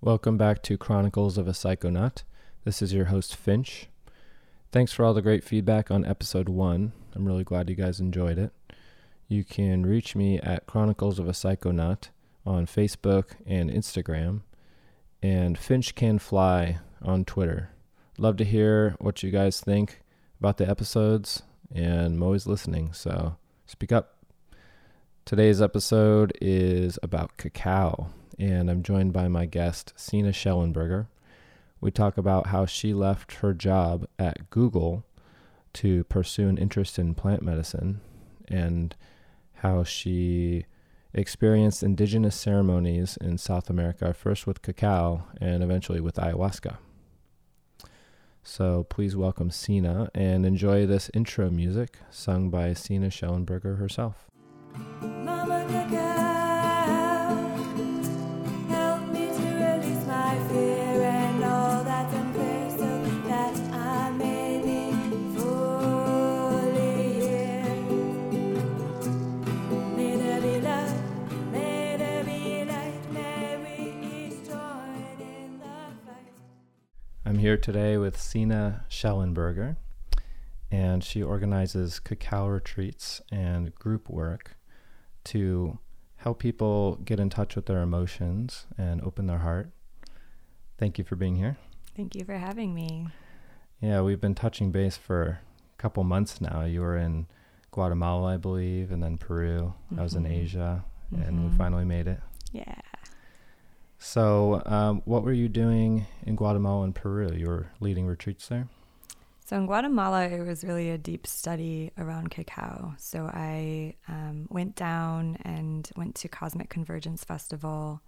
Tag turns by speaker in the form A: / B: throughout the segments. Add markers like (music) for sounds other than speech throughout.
A: Welcome back to Chronicles of a Psychonaut. This is your host, Finch. Thanks for all the great feedback on episode one. I'm really glad you guys enjoyed it. You can reach me at Chronicles of a Psychonaut on Facebook and Instagram, and Finch Can Fly on Twitter. Love to hear what you guys think about the episodes, and I'm always listening, so speak up. Today's episode is about cacao, and I'm joined by my guest, Sina Schellenberger. We talk about how she left her job at Google to pursue an interest in plant medicine and how she experienced indigenous ceremonies in South America, first with cacao and eventually with ayahuasca. So please welcome Sina and enjoy this intro music sung by Sina Schellenberger herself.
B: Mama here
A: today with Sina Schellenberger, and she organizes cacao retreats and group work to help people get in touch with their emotions and open their heart. Thank you for being here.
C: Thank you for having me.
A: Yeah, we've been touching base for a couple months now. You were in Guatemala, I believe, and then Peru. I was in
C: Mhm.
A: Asia, and we
C: Mhm.
A: finally made it.
C: Yeah.
A: So, um, what were you doing in Guatemala and Peru? You were leading retreats there?
C: So in Guatemala, it was really a deep study around cacao. So I um, went down and went to Cosmic Convergence Festival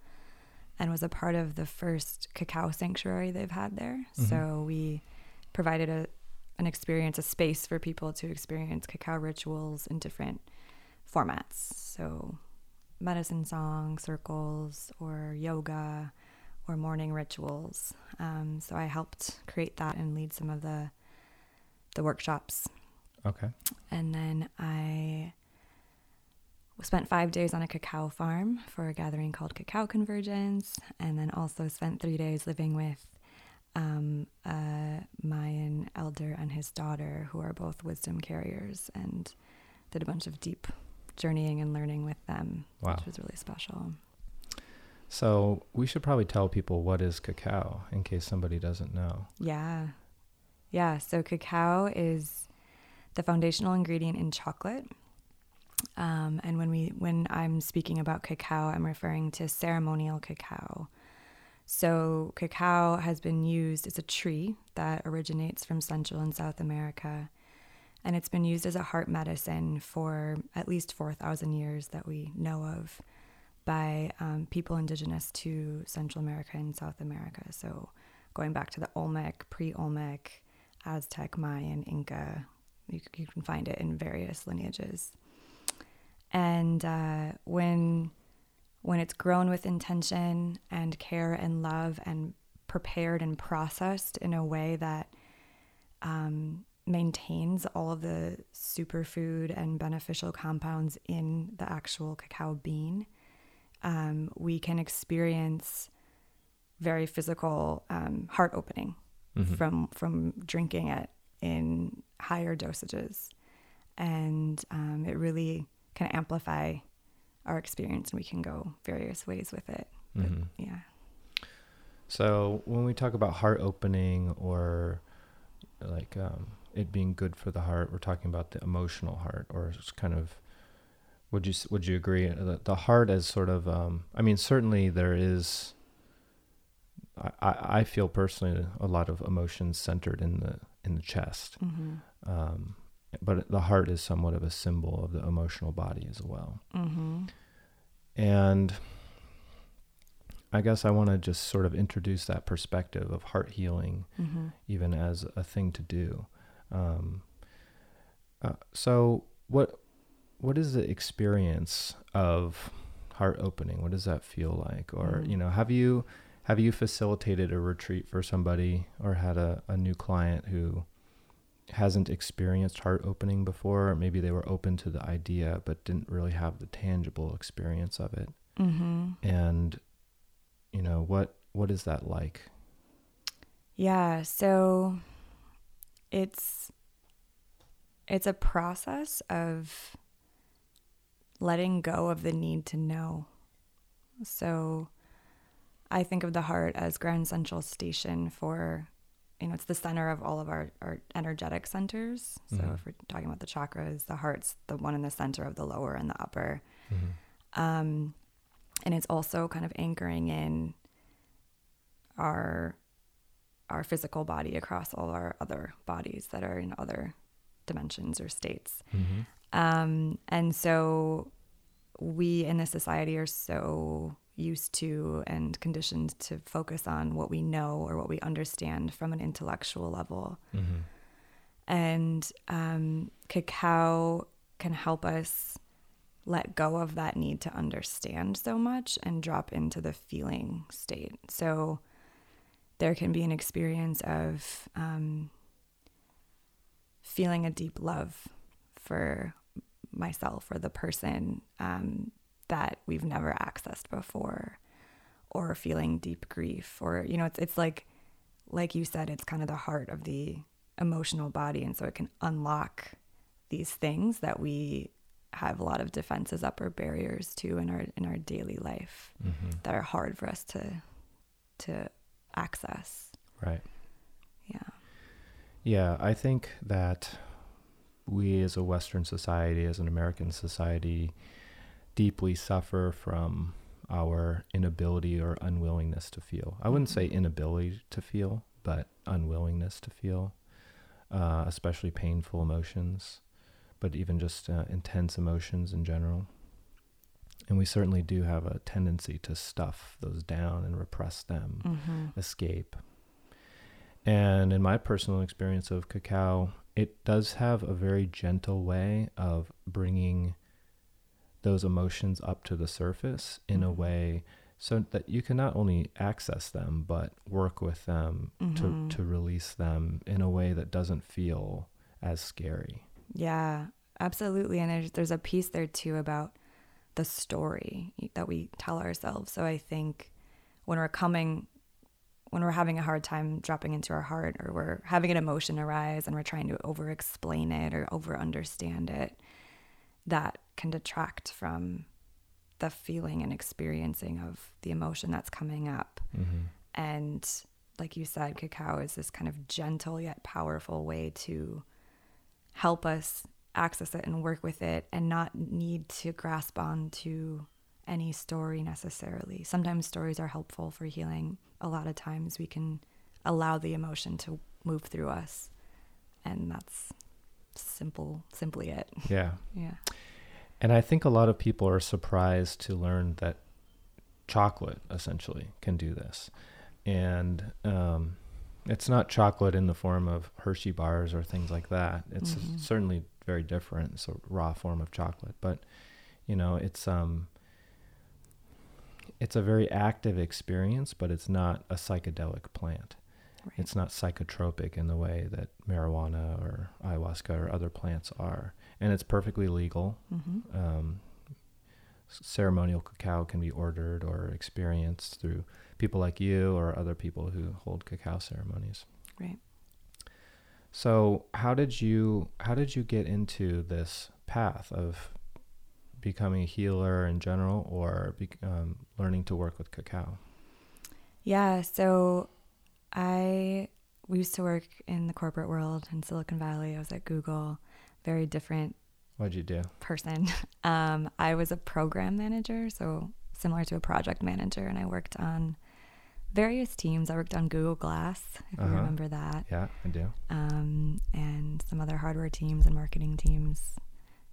C: and was a part of the first cacao sanctuary they've had there.
A: Mhm.
C: So we provided a, an experience, a space for people to experience cacao rituals in different formats. So medicine song circles, or yoga, or morning rituals. Um, so I helped create that and lead some of the the workshops.
A: Okay.
C: And then I spent five days on a cacao farm for a gathering called Cacao Convergence, and then also spent three days living with um, a Mayan elder and his daughter, who are both wisdom carriers, and did a bunch of deep journeying and learning with them,
A: Wow.
C: which was really special.
A: So, we should probably tell people what is cacao in case somebody doesn't know.
C: Yeah. Yeah. So cacao is the foundational ingredient in chocolate. Um, and when we when I'm speaking about cacao, I'm referring to ceremonial cacao. So cacao has been used as a tree that originates from Central and South America. And it's been used as a heart medicine for at least 4,000 years that we know of by um, people indigenous to Central America and South America. So going back to the Olmec, pre Olmec, Aztec, Mayan, Inca. You, you can find it in various lineages. And uh, when when it's grown with intention and care and love and prepared and processed in a way that um, maintains all of the superfood and beneficial compounds in the actual cacao bean, um, we can experience very physical um, heart opening
A: Mhm.
C: from from drinking it in higher dosages, and um, it really can amplify our experience, and we can go various ways with it. But,
A: Mhm.
C: Yeah.
A: So, when we talk about heart opening or like um, it being good for the heart, we're talking about the emotional heart, or it's kind of. Would you would you agree the, the heart as sort of um, I mean certainly there is I, I I feel personally a lot of emotions centered in the in the chest
C: Mm-hmm.
A: um, but the heart is somewhat of a symbol of the emotional body as well
C: Mm-hmm.
A: and I guess I want to just sort of introduce that perspective of heart healing
C: Mm-hmm.
A: even as a thing to do. Um, uh, so, what what is the experience of heart opening? What does that feel like? Or
C: Mm.
A: you know, have you have you facilitated a retreat for somebody or had a, a new client who hasn't experienced heart opening before? Or maybe they were open to the idea but didn't really have the tangible experience of it
C: Mm-hmm.
A: and you know what what is that like?
C: Yeah, so it's it's a process of letting go of the need to know. So I think of the heart as Grand Central Station for you know, it's the center of all of our, our energetic centers. So
A: Mhm.
C: if we're talking about the chakras, the heart's the one in the center of the lower and the upper.
A: Mm-hmm.
C: Um, and it's also kind of anchoring in our our physical body across all our other bodies that are in other dimensions or states.
A: Mm-hmm.
C: Um, and so we in this society are so used to and conditioned to focus on what we know or what we understand from an intellectual level.
A: Mm-hmm.
C: And um, cacao can help us let go of that need to understand so much and drop into the feeling state. So there can be an experience of um, feeling a deep love for myself or the person um, that we've never accessed before, or feeling deep grief, or you know, it's it's like, like you said, it's kind of the heart of the emotional body, and so it can unlock these things that we have a lot of defenses up or barriers to in our in our daily life
A: Mm-hmm.
C: that are hard for us to to access.
A: Right.
C: Yeah.
A: Yeah, I think that we as a Western society, as an American society, deeply suffer from our inability or unwillingness to feel. I wouldn't say inability to feel, but unwillingness to feel, uh, especially painful emotions, but even just uh, intense emotions in general. And we certainly do have a tendency to stuff those down and repress them
C: Mm-hmm.
A: escape. And in my personal experience of cacao, it does have a very gentle way of bringing those emotions up to the surface in a
C: Mhm.
A: way so that you can not only access them but work with them
C: Mhm.
A: to to release them in a way that doesn't feel as scary.
C: Yeah, absolutely. And there's, there's a piece there too about the story that we tell ourselves. So I think when we're coming, when we're having a hard time dropping into our heart, or we're having an emotion arise and we're trying to over explain it or over understand it, that can detract from the feeling and experiencing of the emotion that's coming up.
A: Mm-hmm.
C: And like you said, cacao is this kind of gentle yet powerful way to help us access it and work with it and not need to grasp on to any story necessarily. Sometimes stories are helpful for healing. A lot of times we can allow the emotion to move through us. And that's simple simply it.
A: Yeah. (laughs)
C: Yeah.
A: And I think a lot of people are surprised to learn that chocolate essentially can do this. And um, it's not chocolate in the form of Hershey bars or things like that. It's
C: Mhm.
A: certainly very different. It's a raw form of chocolate, but you know, it's um, it's a very active experience, but it's not a psychedelic plant.
C: Right.
A: It's not psychotropic in the way that marijuana or ayahuasca or other plants are, and it's perfectly legal
C: mm-hmm.
A: um, ceremonial cacao can be ordered or experienced through people like you or other people who hold cacao ceremonies.
C: Right.
A: So, how did you how did you get into this path of becoming a healer in general, or be, um, learning to work with cacao?
C: Yeah, so I we used to work in the corporate world in Silicon Valley. I was at Google, very different
A: What'd you do?
C: person. (laughs) Um, I was a program manager, so similar to a project manager, and I worked on various teams. I worked on Google Glass, if you
A: Uh-huh.
C: remember that,
A: Yeah, I do.
C: um, and some other hardware teams and marketing teams.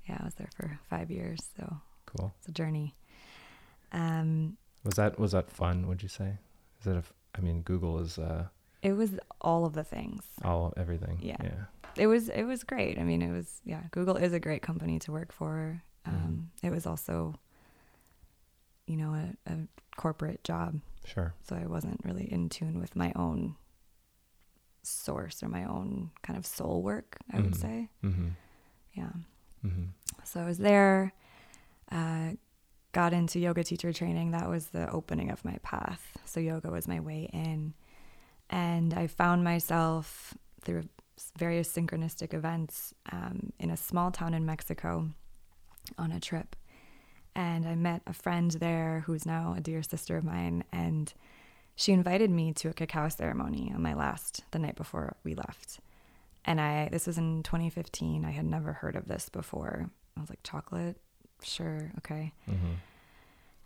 C: Yeah, I was there for five years, so
A: Cool.
C: it's a journey. Um,
A: Was that was that fun? Would you say? Is it? A, f- I mean, Google is uh,
C: it was all of the things.
A: all everything.
C: Yeah.
A: Yeah.
C: it was it was great. I mean, it was yeah. Google is a great company to work for. Um, It was also, you know, a, a corporate job,
A: Sure.
C: so I wasn't really in tune with my own source or my own kind of soul work. I would
A: Mhm.
C: say,
A: Mm-hmm.
C: yeah.
A: Mm-hmm.
C: So I was there, uh, got into yoga teacher training, that was the opening of my path. So yoga was my way in. And I found myself through various synchronistic events um, in a small town in Mexico on a trip. And I met a friend there who's now a dear sister of mine. And she invited me to a cacao ceremony on my last, the night before we left. And I, this was in 2015. I had never heard of this before. I was like, chocolate? Sure, okay.
A: Mm-hmm.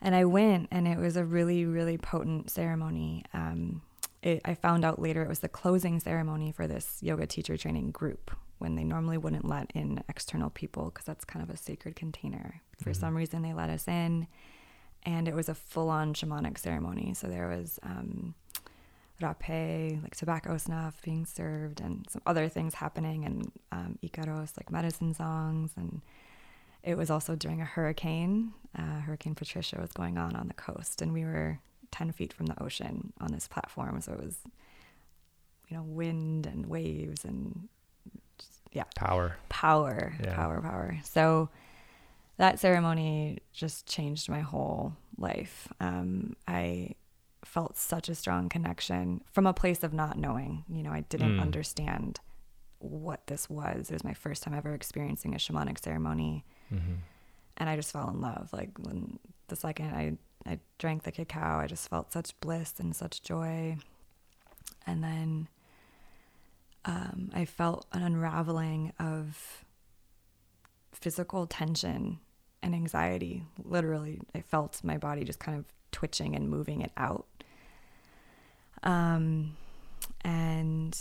C: And I went, and it was a really, really potent ceremony. Um, it, I found out later it was the closing ceremony for this yoga teacher training group when they normally wouldn't let in external people because that's kind of a sacred container. For
A: Mhm.
C: some reason, they let us in, and it was a full on shamanic ceremony. So there was um, rapé, like tobacco snuff being served, and some other things happening, and um, Icaros, like medicine songs. And it was also during a hurricane. Uh, hurricane Patricia was going on on the coast, and we were 10 feet from the ocean on this platform. So it was, you know, wind and waves and yeah,
A: Power.
C: power,
A: Yeah.
C: power, power. So that ceremony just changed my whole life. Um, I felt such a strong connection from a place of not knowing. You know, I didn't
A: Mm.
C: understand what this was. It was my first time ever experiencing a shamanic ceremony,
A: Mm-hmm.
C: and I just fell in love. Like when the second I I drank the cacao, I just felt such bliss and such joy, and then um, I felt an unraveling of physical tension and anxiety. Literally, I felt my body just kind of twitching and moving it out. Um, and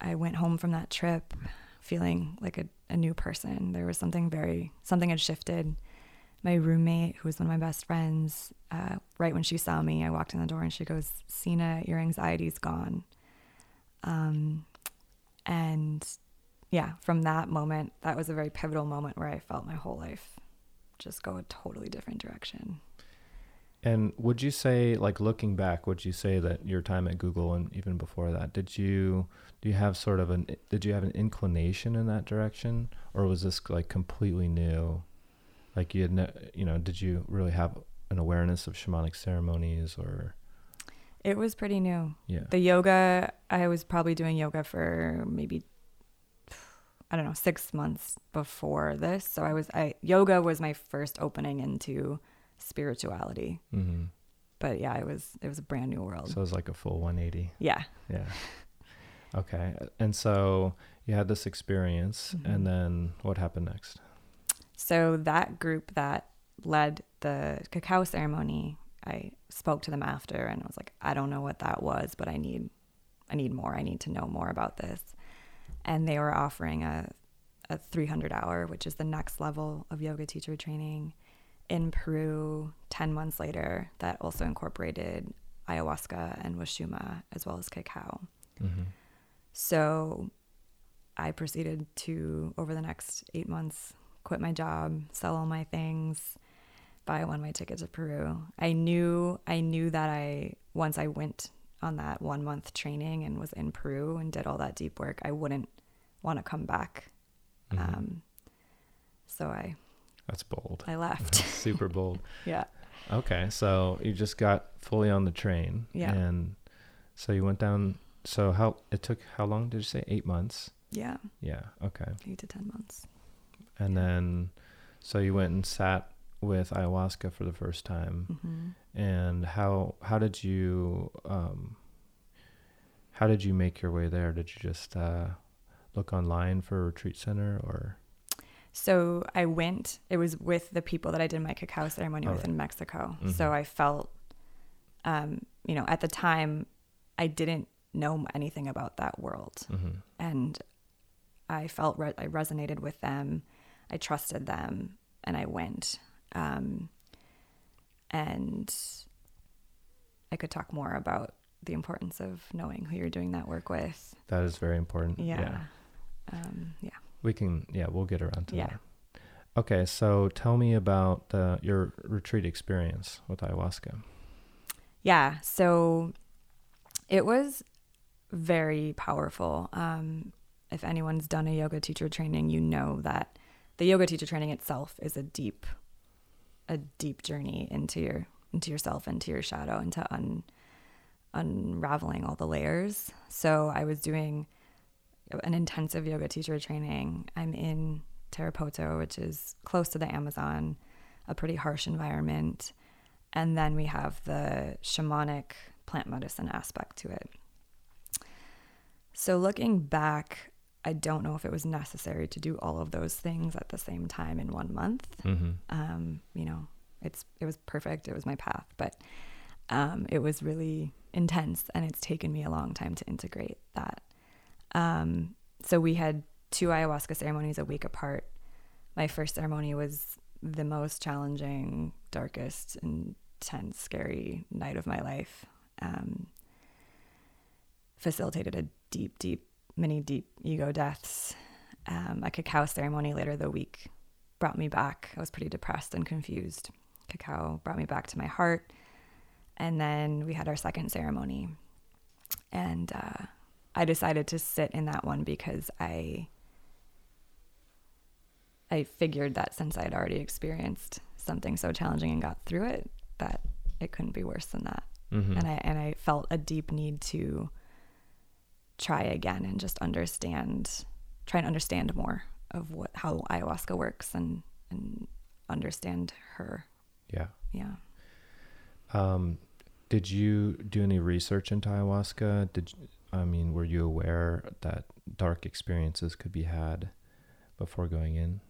C: I went home from that trip feeling like a, a new person. There was something very, something had shifted. My roommate, who was one of my best friends, uh, right when she saw me, I walked in the door and she goes, Sina, your anxiety's gone. Um, and yeah, from that moment, that was a very pivotal moment where I felt my whole life just go a totally different direction.
A: And would you say, like looking back, would you say that your time at Google and even before that, did you do you have sort of an did you have an inclination in that direction, or was this like completely new? Like you had, ne- you know, did you really have an awareness of shamanic ceremonies, or
C: It was pretty new.
A: yeah,
C: The yoga, I was probably doing yoga for maybe I don't know, 6 months before this. So I was I yoga was my first opening into spirituality.
A: mm-hmm.
C: But yeah, it was it was a brand new world.
A: so it was like a full 180.
C: yeah.
A: Yeah. Okay, and so you had this experience,
C: Mhm.
A: and then what happened next?
C: So that group that led the cacao ceremony, I spoke to them after and I was like, I don't know what that was, but I need I need more. I need to know more about this. And they were offering a a 300 hour, which is the next level of yoga teacher training in Peru 10 months later that also incorporated ayahuasca and huachuma as well as cacao.
A: Mm-hmm.
C: So I proceeded to, over the next eight months, quit my job, sell all my things, buy one way ticket to Peru. I knew, I knew that I, once I went on that one month training and was in Peru and did all that deep work, I wouldn't want to come back.
A: Mhm.
C: Um, so I,
A: That's bold.
C: I left. (laughs)
A: Super bold. (laughs)
C: yeah.
A: Okay, so you just got fully on the train.
C: Yeah.
A: And so you went down. So how it took? How long did you say? Eight months.
C: Yeah.
A: Yeah. Okay.
C: Eight to 10 months.
A: And then, so you went and sat with ayahuasca for the first time.
C: hmm
A: And how how did you um, how did you make your way there? Did you just uh, look online for a retreat center or?
C: So I went, it was with the people that I did my cacao ceremony
A: All
C: with
A: right.
C: in Mexico.
A: Mhm.
C: So I felt, um, you know, at the time, I didn't know anything about that world.
A: Mm-hmm.
C: And I felt re- I resonated with them. I trusted them and I went. Um, and I could talk more about the importance of knowing who you're doing that work with.
A: That is very important.
C: Yeah. Um, yeah.
A: We can, yeah, we'll get around to
C: Yeah.
A: that. Okay, so tell me about uh, your retreat experience with ayahuasca.
C: Yeah. So it was very powerful. Um, if anyone's done a yoga teacher training, you know that the yoga teacher training itself is a deep a deep journey into your into yourself, into your shadow, into un, unraveling all the layers. So I was doing an intensive yoga teacher training. I'm in Tarapoto, which is close to the Amazon, a pretty harsh environment. And then we have the shamanic plant medicine aspect to it. So looking back, I don't know if it was necessary to do all of those things at the same time in one month.
A: Mm-hmm.
C: Um, you know, it's it was perfect. It was my path, but um, it was really intense, and it's taken me a long time to integrate that. Um, so we had two ayahuasca ceremonies a week apart. My first ceremony was the most challenging, darkest, intense, scary night of my life. Um, facilitated a deep, deep, many deep ego deaths. Um, a cacao ceremony later the week brought me back. I was pretty depressed and confused. Cacao brought me back to my heart. And then we had our second ceremony. And uh, I decided to sit in that one because I I figured that since I had already experienced something so challenging and got through it, that it couldn't be worse than that.
A: Mm-hmm.
C: And I and I felt a deep need to try again and just understand try and understand more of what how ayahuasca works and and understand her.
A: yeah.
C: Yeah.
A: Um, did you do any research into ayahuasca? Did you, I mean, were you aware that dark experiences could be had before going in?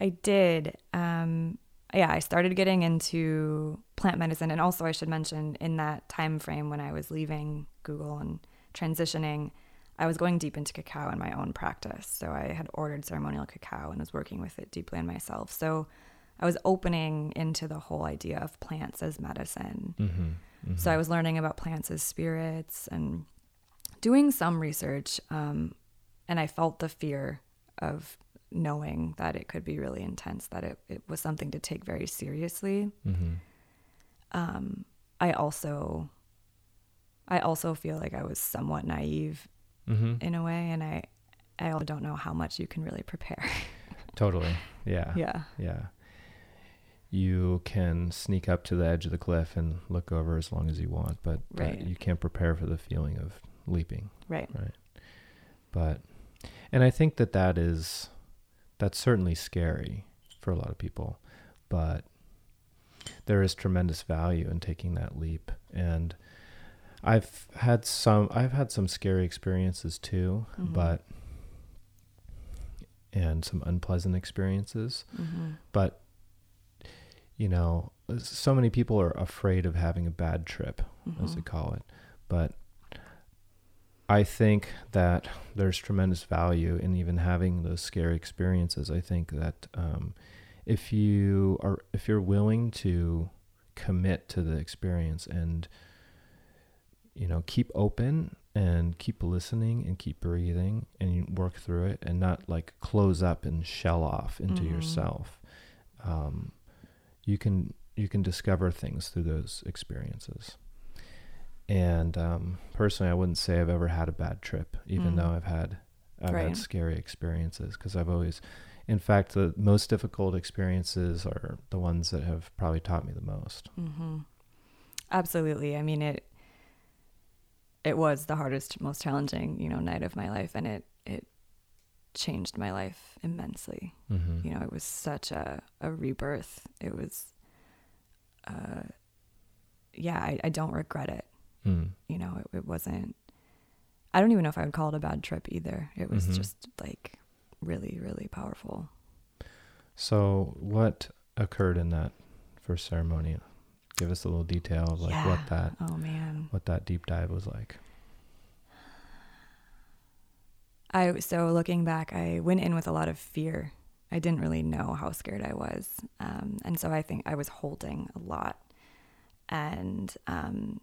C: I did. Um, yeah, I started getting into plant medicine, and also I should mention in that time frame when I was leaving Google and transitioning, I was going deep into cacao in my own practice. So I had ordered ceremonial cacao and was working with it deeply in myself. So I was opening into the whole idea of plants as medicine.
A: Mm-hmm.
C: So I was learning about plants as spirits and doing some research. Um, and I felt the fear of knowing that it could be really intense, that it, it was something to take very seriously.
A: Mm-hmm.
C: Um, I also, I also feel like I was somewhat naive
A: Mm-hmm.
C: in a way, and I, I also don't know how much you can really prepare. (laughs)
A: Totally. Yeah.
C: yeah,
A: Yeah. You can sneak up to the edge of the cliff and look over as long as you want, but that-
C: Right.
A: you can't prepare for the feeling of leaping.
C: Right. Right.
A: But, and I think that that is, that's certainly scary for a lot of people, but there is tremendous value in taking that leap. And I've had some, I've had some scary experiences too,
C: Mhm.
A: but, and some unpleasant experiences
C: hmm
A: but you know so many people are afraid of having a bad trip as they
C: Mhm.
A: call it but i think that there's tremendous value in even having those scary experiences i think that um, if you are if you're willing to commit to the experience and you know keep open and keep listening and keep breathing and you work through it and not like close up and shell off into
C: Mhm.
A: yourself um, you can you can discover things through those experiences and um, personally i wouldn't say i've ever had a bad trip even
C: Mm.
A: though i've had i've
C: Right.
A: had scary experiences because i've always in fact the most difficult experiences are the ones that have probably taught me the most
C: hmm Absolutely. I mean, it it was the hardest, most challenging, you know, night of my life, and it it changed my life immensely.
A: mm-hmm.
C: You know, it was such a a rebirth. It was, uh, yeah, I, I don't regret it.
A: mm.
C: You know, it, it wasn't. I don't even know if I would call it a bad trip either. It was
A: Mhm.
C: just like really, really powerful.
A: So, what occurred in that first ceremony? Give us a little detail of like what that
C: Oh man.
A: what that deep dive was like.
C: I so looking back, I went in with a lot of fear. I didn't really know how scared I was, um, and so I think I was holding a lot. And um,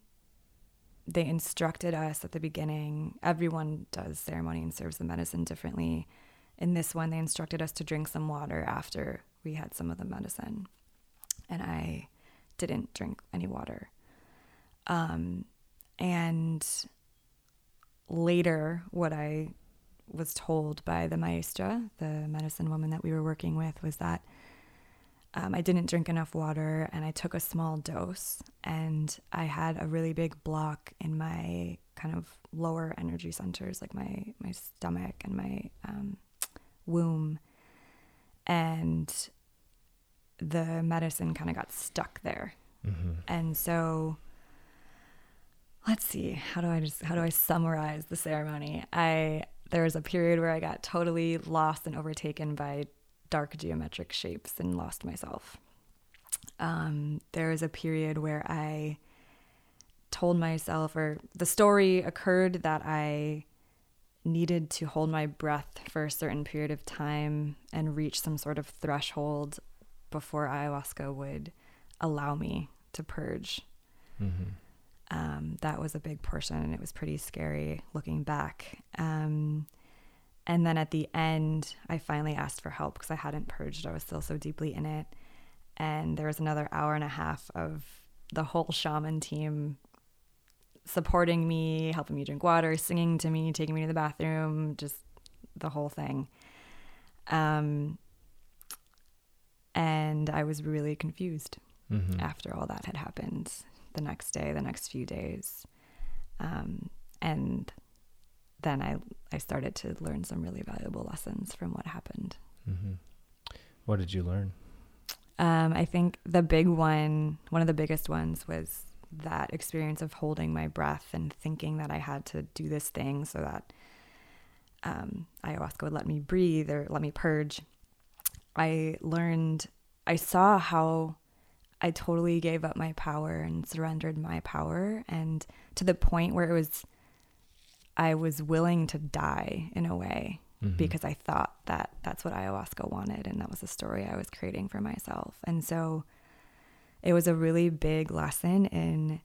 C: they instructed us at the beginning. Everyone does ceremony and serves the medicine differently. In this one, they instructed us to drink some water after we had some of the medicine, and I didn't drink any water. Um, and later, what I was told by the maestra, the medicine woman that we were working with, was that um, I didn't drink enough water and I took a small dose and I had a really big block in my kind of lower energy centers, like my, my stomach and my um, womb. And the medicine kind of got stuck there.
A: Mm-hmm.
C: And so let's see, how do I just how do I summarize the ceremony? I there was a period where I got totally lost and overtaken by dark geometric shapes and lost myself. Um, there was a period where I told myself, or the story occurred that I needed to hold my breath for a certain period of time and reach some sort of threshold before ayahuasca would allow me to purge.
A: Mm-hmm.
C: Um, that was a big portion, and it was pretty scary looking back. Um, and then at the end, I finally asked for help because I hadn't purged. I was still so deeply in it. And there was another hour and a half of the whole shaman team supporting me, helping me drink water, singing to me, taking me to the bathroom, just the whole thing. Um, and I was really confused
A: Mm-hmm.
C: after all that had happened the next day, the next few days. Um, and then I, I started to learn some really valuable lessons from what happened.
A: Mm-hmm. What did you learn?
C: Um, I think the big one, one of the biggest ones, was that experience of holding my breath and thinking that I had to do this thing so that um, ayahuasca would let me breathe or let me purge. I learned, I saw how I totally gave up my power and surrendered my power, and to the point where it was, I was willing to die in a way
A: Mhm.
C: because I thought that that's what ayahuasca wanted and that was the story I was creating for myself. And so it was a really big lesson in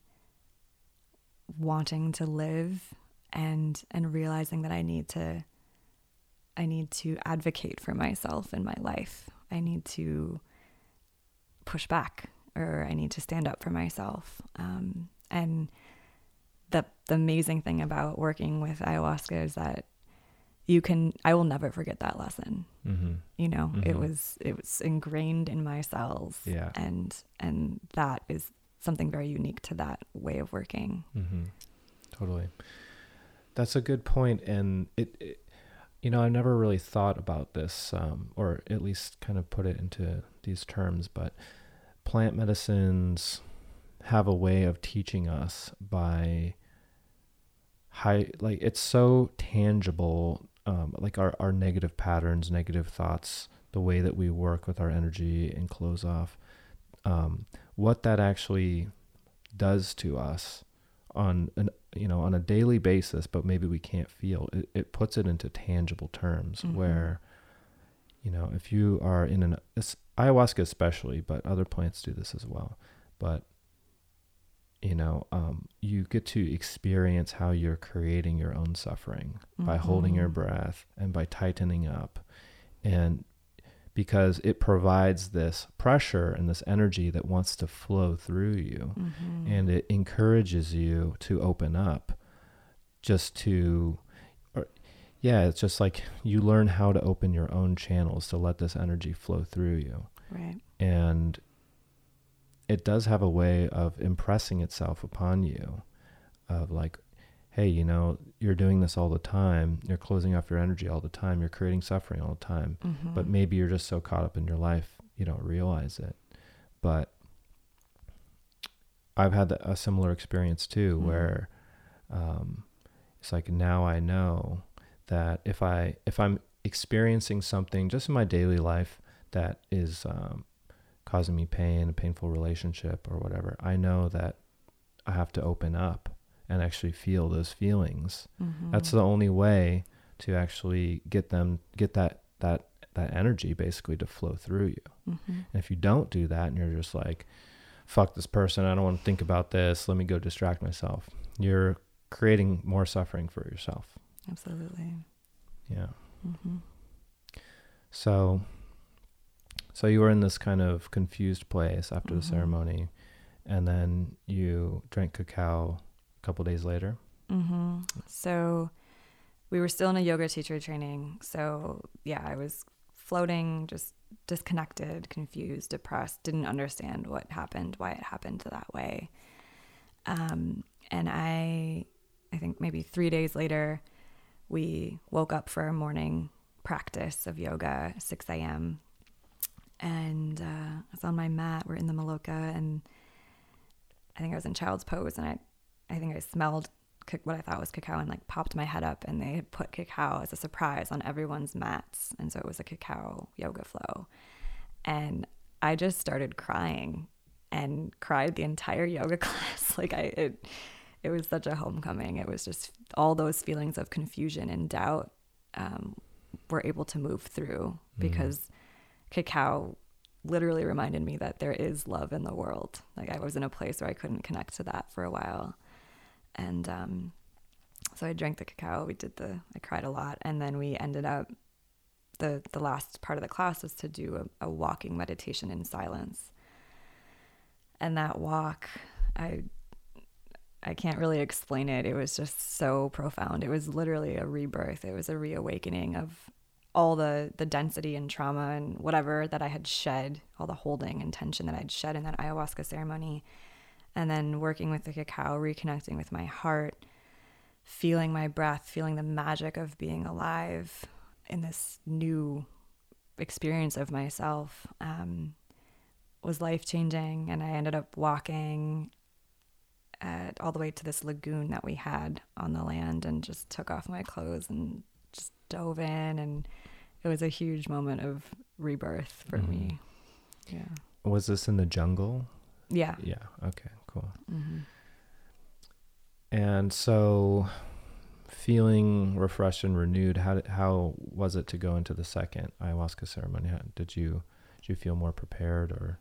C: wanting to live and and realizing that I need to I need to advocate for myself in my life. I need to push back or I need to stand up for myself. Um, and the the amazing thing about working with ayahuasca is that you can I will never forget that lesson.
A: Mm-hmm.
C: You know, it
A: Mhm.
C: was it was ingrained in my cells.
A: Yeah.
C: And and that is something very unique to that way of working.
A: Mm-hmm. Totally. That's a good point, and it, it, you know, I never really thought about this, um, or at least kind of put it into these terms. But plant medicines have a way of teaching us by high, like it's so tangible, um, like our our negative patterns, negative thoughts, the way that we work with our energy and close off, um, what that actually does to us on an you know on a daily basis but maybe we can't feel it, it puts it into tangible terms
C: Mhm.
A: where you know if you are in an ayahuasca especially but other plants do this as well but you know um, you get to experience how you're creating your own suffering by holding your
C: Mhm.
A: breath and by tightening up and because it provides this pressure and this energy that wants to flow through you
C: Mhm.
A: and it encourages you to open up just to or yeah it's just like you learn how to open your own channels to let this energy flow through you
C: right.
A: and it does have a way of impressing itself upon you of like hey you know you're doing this all the time. You're closing off your energy all the time. You're creating suffering all the time. But
C: Mhm.
A: maybe you're just so caught up in your life you don't realize it. But i've had a similar experience too
C: Mhm.
A: where um, it's like now i know that if i if i'm experiencing something just in my daily life that is um, causing me pain a painful relationship or whatever i know that i have to open up and actually feel those feelings that's
C: Mhm.
A: the only way to actually get them get that that that energy basically to flow through you.
C: Mhm.
A: And if you don't do that and you're just like fuck this person, I don't want to think about this, let me go distract myself. You're creating more suffering for yourself.
C: Absolutely.
A: Yeah.
C: hmm
A: So so you were in this kind of confused place after the ceremony and then you drank cacao a couple days later.
C: hmm So we were still in a yoga teacher training. So yeah, I was floating, just disconnected, confused, depressed, didn't understand what happened, why it happened that way. Um, and I, I think maybe three days later, we woke up for a morning practice of yoga, 6 a.m. And uh, I was on my mat. We're in the Maloka, and I think I was in child's pose, and I, I think I smelled what I thought was cacao, and like popped my head up, and they had put cacao as a surprise on everyone's mats, and so it was a cacao yoga flow, and I just started crying, and cried the entire yoga (laughs) class. like I, it, it was such a homecoming. It was just all those feelings of confusion and doubt um, were able to move through because cacao literally reminded me that there is love in the world. Like I was in a place where I couldn't connect to that for a while. And um, so I drank the cacao. We did the, I cried a lot. And then we ended up, the, the last part of the class was to do a, a walking meditation in silence. And that walk, I, I can't really explain it. It was just so profound. It was literally a rebirth. It was a reawakening of all the the density and trauma and whatever that I had shed, all the holding and tension that I'd shed in that ayahuasca ceremony. And then working with the cacao, reconnecting with my heart, feeling my breath, feeling the magic of being alive in this new experience of myself um, was life changing. And I ended up walking at, all the way to this lagoon that we had on the land and just took off my clothes and just dove in. And it was a huge moment of rebirth for me. Yeah.
A: Was this in the jungle?
C: Yeah.
A: Yeah. Okay. Cool.
C: hmm
A: And so, feeling refreshed and renewed. How how was it to go into the second ayahuasca ceremony? How, did you did you feel more prepared, or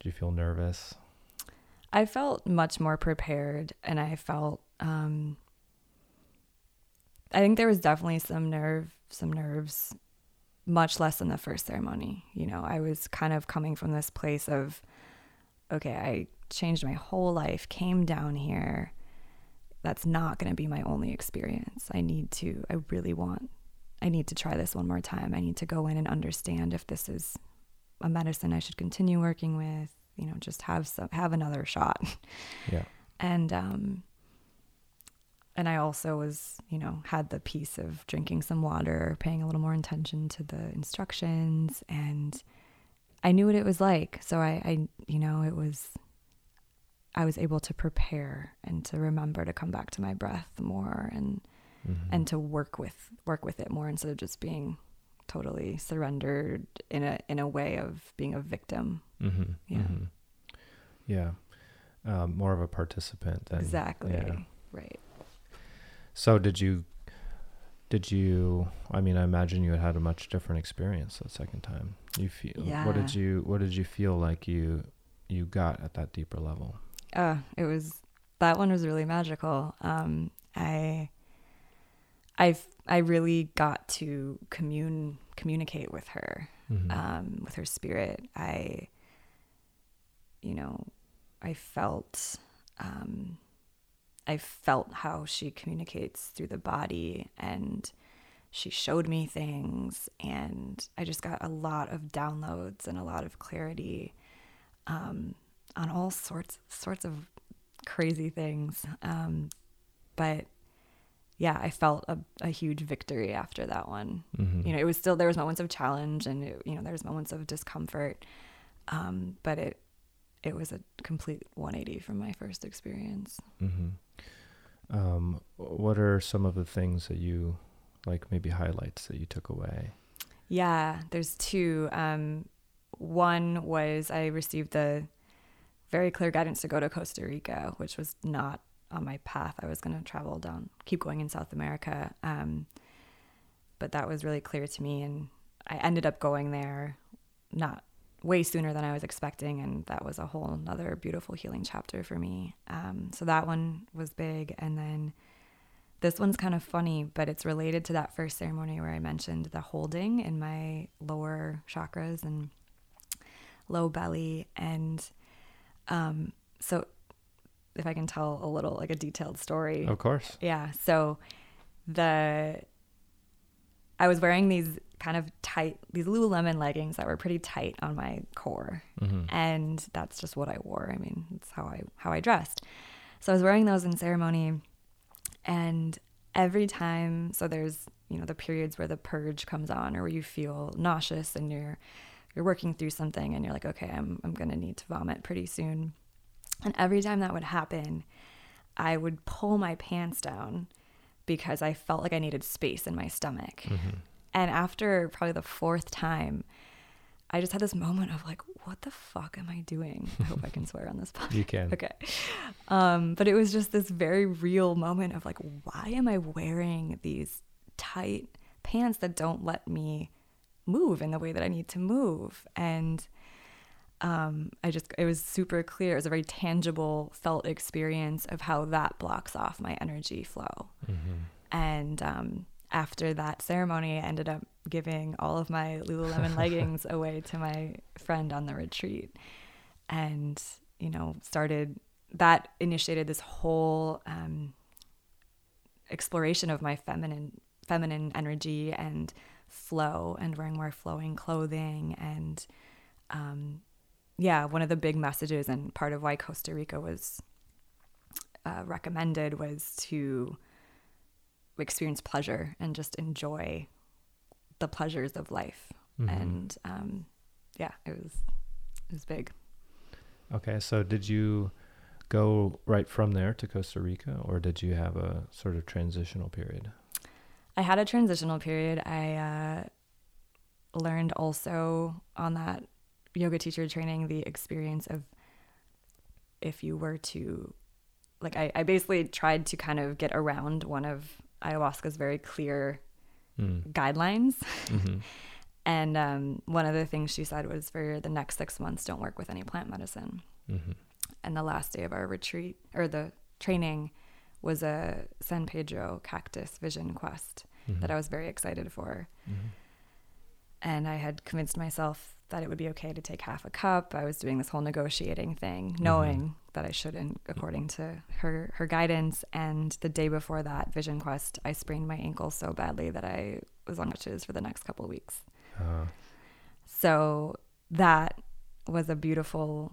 A: did you feel nervous?
C: I felt much more prepared and I felt um I think there was definitely some nerve some nerves much less than the first ceremony. You know, I was kind of coming from this place of okay, I changed my whole life, came down here. That's not going to be my only experience. I need to I really want I need to try this one more time. I need to go in and understand if this is a medicine I should continue working with, you know, just have some have another shot.
A: Yeah. (laughs)
C: and um and I also was, you know, had the piece of drinking some water, paying a little more attention to the instructions and I knew what it was like. So I, I you know, it was I was able to prepare and to remember to come back to my breath more and
A: Mhm.
C: and to work with work with it more instead of just being totally surrendered in a in a way of being a victim.
A: Mhm.
C: Yeah.
A: mhm. Yeah. Um, more of a participant than
C: exactly.
A: yeah.
C: Right.
A: So did you did you I mean I imagine you had had a much different experience the second time. You feel what did you what did you feel like you you got at that deeper level?
C: Uh, it was that one was really magical. Um, I I I really got to commune communicate with her,
A: Mhm.
C: um, with her spirit. I, you know, I felt, um, I felt how she communicates through the body, and she showed me things, and I just got a lot of downloads and a lot of clarity, um, on all sorts sorts of crazy things. Um, but yeah, I felt a, a huge victory after that one
A: Mhm.
C: you know it was still there was moments of challenge and it, you know there was moments of discomfort um, but it it was a complete 180 from my first experience
A: hmm Um, what are some of the things that you like, maybe highlights that you took away?
C: yeah there's two um, one was i received the very clear guidance to go to costa rica which was not on my path. I was going to travel down keep going in south america um, but that was really clear to me and i ended up going there not way sooner than i was expecting and that was a whole another beautiful healing chapter for me. Um, so that one was big and then this one's kind of funny but it's related to that first ceremony where i mentioned the holding in my lower chakras and low belly and um, so if i can tell a little like a detailed story
A: Of course.
C: yeah. So the I was wearing these kind of tight, these Lululemon leggings that were pretty tight on my core,
A: Mm-hmm.
C: and that's just what I wore. I mean, that's how I how I dressed. So I was wearing those in ceremony, and every time, so there's you know the periods where the purge comes on, or where you feel nauseous and you're you're working through something, and you're like, okay, I'm I'm gonna need to vomit pretty soon. And every time that would happen, I would pull my pants down because I felt like I needed space in my stomach. And after probably the fourth time, I just had this moment of like, what the fuck am I doing? I hope I can swear on this (laughs) podcast.
A: You can. (laughs)
C: Okay. Um, but it was just this very real moment of like, why am I wearing these tight pants that don't let me move in the way that I need to move? And um, I just, it was super clear. It was a very tangible, felt experience of how that blocks off my energy flow. And um, after that ceremony, I ended up giving all of my Lululemon (laughs) leggings away to my friend on the retreat. And, you know, started that initiated this whole um, exploration of my feminine feminine energy and flow and wearing more flowing clothing and um, yeah one of the big messages and part of why costa rica was uh, recommended was to experience pleasure and just enjoy the pleasures of life. And um, yeah it was it was big.
A: Okay, so did you go right from there to Costa Rica, or did you have a sort of transitional period?
C: I had a transitional period. I uh, learned also on that yoga teacher training the experience of if you were to, like, I, I basically tried to kind of get around one of ayahuasca's very clear
A: Mm.
C: guidelines.
A: hmm (laughs)
C: And um, one of the things she said was for the next six months, don't work with any plant medicine.
A: hmm
C: And the last day of our retreat or the training was a San Pedro cactus vision quest that mm-hmm. I was very excited for. Mm-hmm. And I had convinced myself that it would be okay to take half a cup. I was doing this whole negotiating thing, mm-hmm. knowing that I shouldn't, according to her her guidance. And the day before that vision quest, I sprained my ankle so badly that I was on crutches for the next couple of weeks.
A: Uh,
C: So that was a beautiful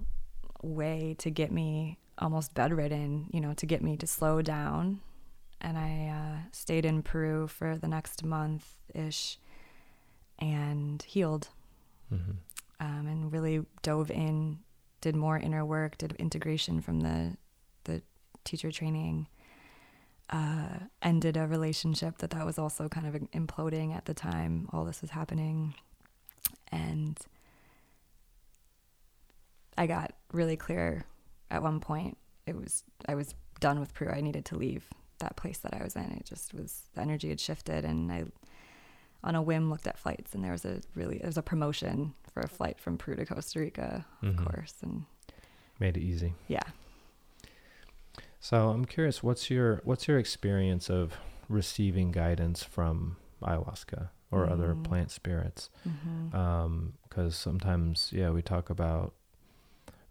C: way to get me almost bedridden, you know, to get me to slow down. And I uh, stayed in Peru for the next month ish and healed
A: mhm.
C: um, and really dove in, did more inner work, did integration from the, the teacher training. Uh, ended a relationship that that was also kind of imploding at the time all this was happening and I got really clear at one point. It was I was done with Peru. I needed to leave that place that I was in. It just was the energy had shifted, and I, on a whim, looked at flights, and there was a really there was a promotion for a flight from Peru to Costa Rica, of
A: Mhm.
C: course, and
A: Made it easy.
C: yeah.
A: So I'm curious, what's your what's your experience of receiving guidance from ayahuasca or other
C: Mm.
A: plant spirits? Because sometimes, yeah, we talk about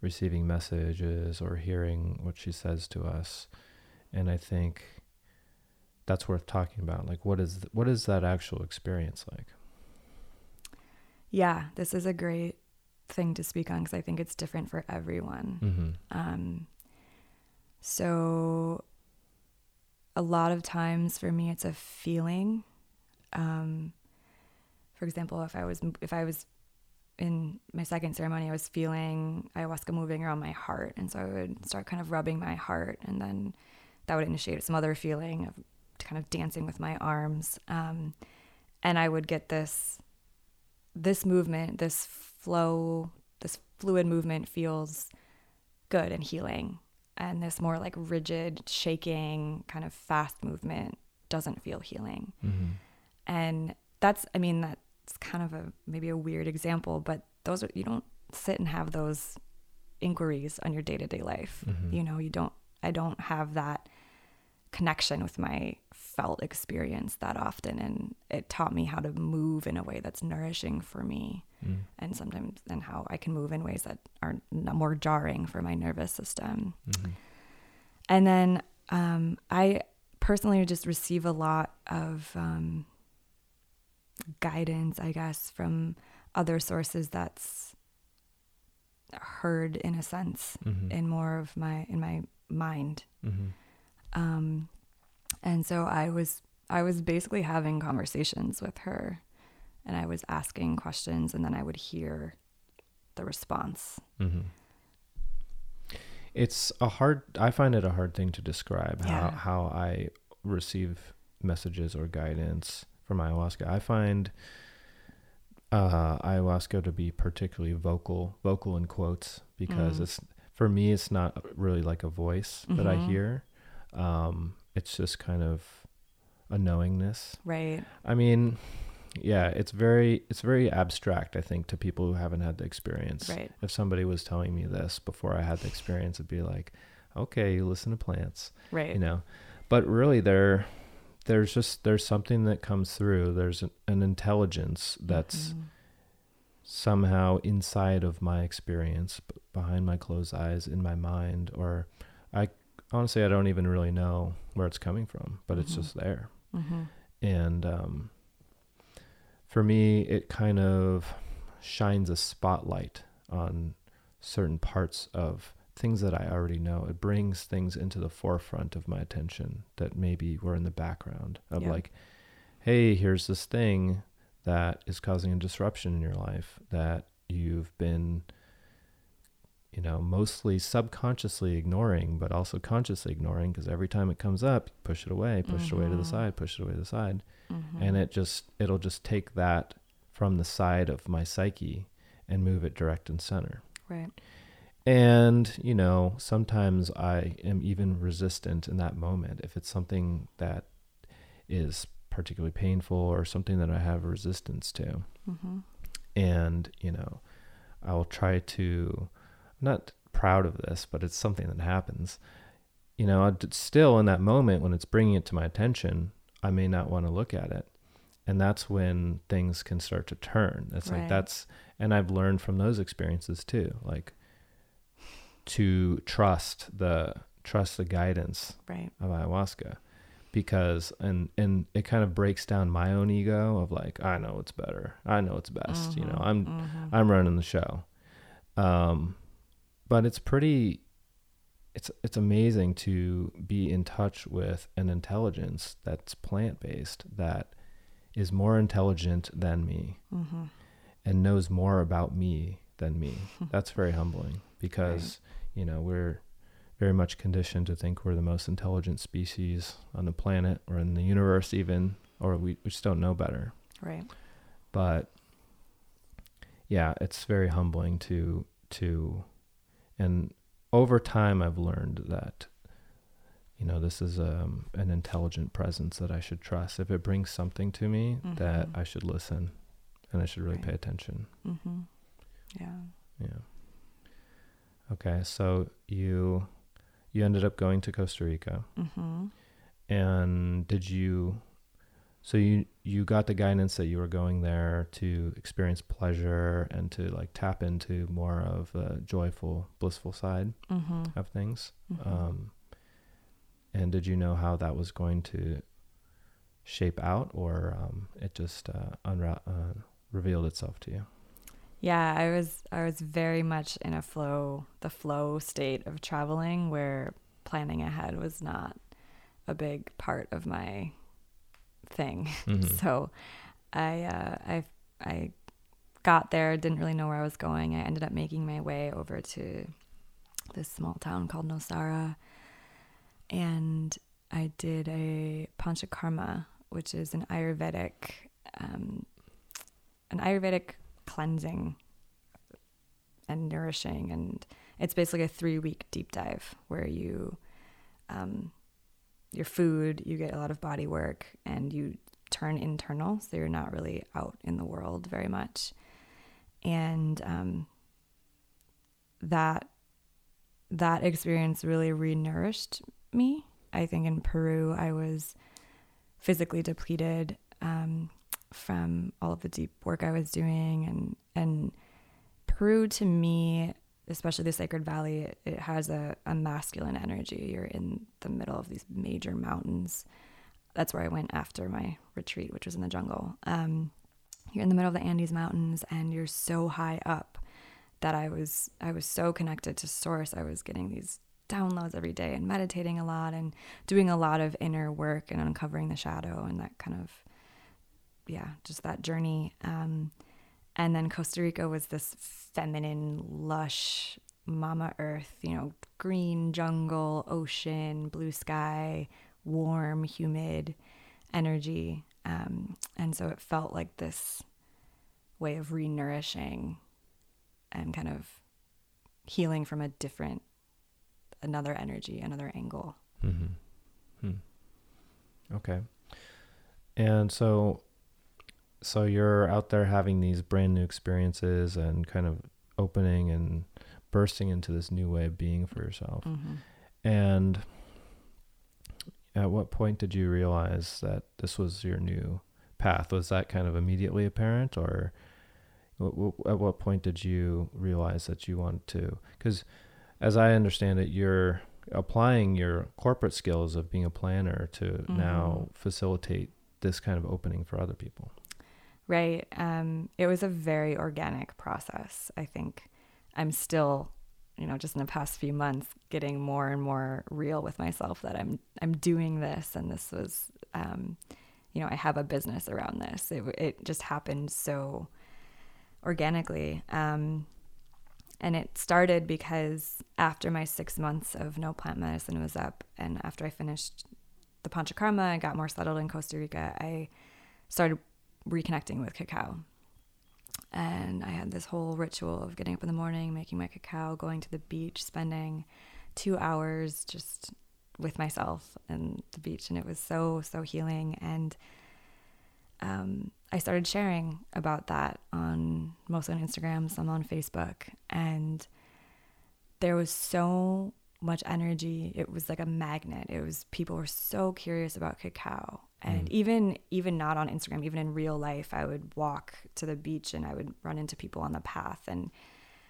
A: receiving messages or hearing what she says to us, and I think that's worth talking about. Like, what is th- what is that actual experience like?
C: yeah, this is a great thing to speak on because I think it's different for everyone.
A: Mm-hmm.
C: Um, so a lot of times for me, it's a feeling. Um, for example, if I was if I was in my second ceremony, I was feeling ayahuasca moving around my heart, and so I would start kind of rubbing my heart, and then that would initiate some other feeling of kind of dancing with my arms, um, and I would get this this movement, this flow, this fluid movement feels good and healing. And this more like rigid, shaking, kind of fast movement doesn't feel healing.
A: Mm-hmm.
C: And that's, I mean, that's kind of a maybe a weird example, but those are, you don't sit and have those inquiries on your day to day life.
A: Mhm.
C: You know, you don't, I don't have that connection with my felt experience that often. And it taught me how to move in a way that's nourishing for me
A: Mm.
C: and sometimes and how I can move in ways that are more jarring for my nervous system.
A: Mhm.
C: And then um, I personally just receive a lot of um, guidance, I guess, from other sources that's heard in a sense
A: Mhm.
C: in more of my in my mind.
A: Mhm.
C: Um, and so I was I was basically having conversations with her, and I was asking questions, and then I would hear the response.
A: Mm-hmm. It's a hard. I find it a hard thing to describe
C: Yeah.
A: how how I receive messages or guidance from ayahuasca. I find uh, ayahuasca to be particularly vocal, vocal in quotes, because
C: Mm.
A: it's for me. It's not really like a voice that I
C: Mhm.
A: hear. Um, it's just kind of a knowingness.
C: Right.
A: I mean, yeah, it's very it's very abstract. I think to people who haven't had the experience
C: Right.
A: if somebody was telling me this before I had the experience, it'd be like, okay, you listen to plants,
C: Right.
A: you know. But really, there, there's just there's something that comes through. There's an, an intelligence that's
C: Mhm.
A: somehow inside of my experience, behind my closed eyes, in my mind, or I honestly I don't even really know where it's coming from, but it's
C: Mhm.
A: just there.
C: Mhm.
A: And um, for me, it kind of shines a spotlight on certain parts of things that I already know. It brings things into the forefront of my attention that maybe were in the background of
C: Yeah.
A: like, hey, here's this thing that is causing a disruption in your life that you've been you know mostly subconsciously ignoring but also consciously ignoring because every time it comes up you push it away push it away to the
C: Mhm.
A: side push it away to the side
C: Mhm.
A: and it just it'll just take that from the side of my psyche and move it direct and center
C: Right.
A: And you know sometimes i am even resistant in that moment. If it's something that is particularly painful or something that i have resistance to.
C: Mhm.
A: and you know i will try to I'm not proud of this but it's something that happens. You know I'd still in that moment when it's bringing it to my attention i may not want to look at it. And that's when things can start to turn. It's like that's and i've learned from those experiences too. Like to trust the trust the guidance
C: Right.
A: of ayahuasca because and and it kind of breaks down my own ego of like I know what's better. I know what's best, you know. I'm
C: Mhm.
A: I'm running the show. Um but it's pretty it's it's amazing to be in touch with an intelligence that's plant-based that is more intelligent than me
C: Mhm.
A: and knows more about me than me. (laughs) That's very humbling because, you know, we're very much conditioned to think we're the most intelligent species on the planet or in the universe even or we, we just don't know better.
C: Right.
A: But yeah, it's very humbling to to and over time I've learned that you know, this is um, an intelligent presence that I should trust. If it brings something to me, that
C: Mhm.
A: I should listen and I should really pay
C: Right.
A: attention.
C: Mhm. Yeah.
A: Yeah. Okay, so you you ended up going to Costa Rica,
C: Mhm.
A: and did you? So you you got the guidance that you were going there to experience pleasure and to like tap into more of the joyful, blissful side
C: Mhm.
A: of things.
C: Mhm.
A: Um, and did you know how that was going to shape out, or um, it just uh, unra- uh, revealed itself to you?
C: Yeah, I was I was very much in a flow, the flow state of traveling where planning ahead was not a big part of my thing.
A: Mhm. (laughs)
C: So I uh, I I got there, didn't really know where I was going. I ended up making my way over to this small town called Nosara, and I did a panchakarma, which is an Ayurvedic um, an Ayurvedic cleansing and nourishing, and it's basically a three week deep dive where you um, your food, you get a lot of body work, and you turn internal, so you're not really out in the world very much. And um, that that experience really renourished me. I think in Peru, I was physically depleted um, from all of the deep work I was doing, and and Peru to me, especially the Sacred Valley, it, it has a, a masculine energy. You're in the middle of these major mountains. That's where I went after my retreat, which was in the jungle. Um, you're in the middle of the Andes Mountains and you're so high up that I was I was so connected to source. I was getting these downloads every day and meditating a lot and doing a lot of inner work and uncovering the shadow and that kind of yeah, just that journey. Um, and then Costa Rica was this feminine, lush, Mama Earth, you know, green jungle, ocean, blue sky, warm, humid energy. Um, and so it felt like this way of re nourishing and kind of healing from a different, another energy, another angle.
A: Mm-hmm. Hmm. Okay. And so, so you're out there having these brand new experiences and kind of opening and bursting into this new way of being for yourself.
C: Mm-hmm.
A: And at what point did you realize that this was your new path? Was that kind of immediately apparent, or w- w- at what point did you realize that you wanted to? Because, as I understand it, you're applying your corporate skills of being a planner to now facilitate this kind of opening for other people.
C: Right. Um, it was a very organic process. I think I'm still, you know, just in the past few months, getting more and more real with myself that I'm I'm doing this, and this was, um, you know, I have a business around this. It it just happened so organically, um, and it started because after my six months of no plant medicine was up, and after I finished the Panchakarma and got more settled in Costa Rica, I started reconnecting with cacao. And I had this whole ritual of getting up in the morning, making my cacao, going to the beach, spending two hours just with myself and the beach. And it was so, so healing. And um, I started sharing about that on mostly on Instagram, some on Facebook. And there was so much energy. It was like a magnet. It was people were so curious about cacao. And mm. even even not on Instagram, even in real life, I would walk to the beach and I would run into people on the path and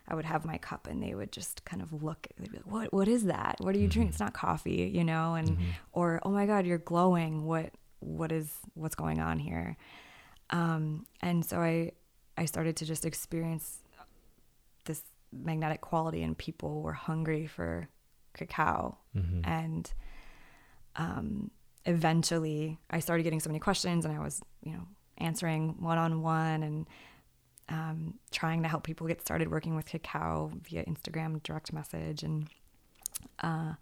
C: I would have my cup and they would just kind of look they'd be like, What what is that? What do you drink? Mm-hmm. It's not coffee, you know, and mm-hmm. or oh my God, you're glowing. What what is what's going on here? Um, and so I I started to just experience this magnetic quality and people were hungry for cacao. And um, eventually i started getting so many questions and i was you know answering one-on-one and um, trying to help people get started working with cacao via instagram direct message. And uh,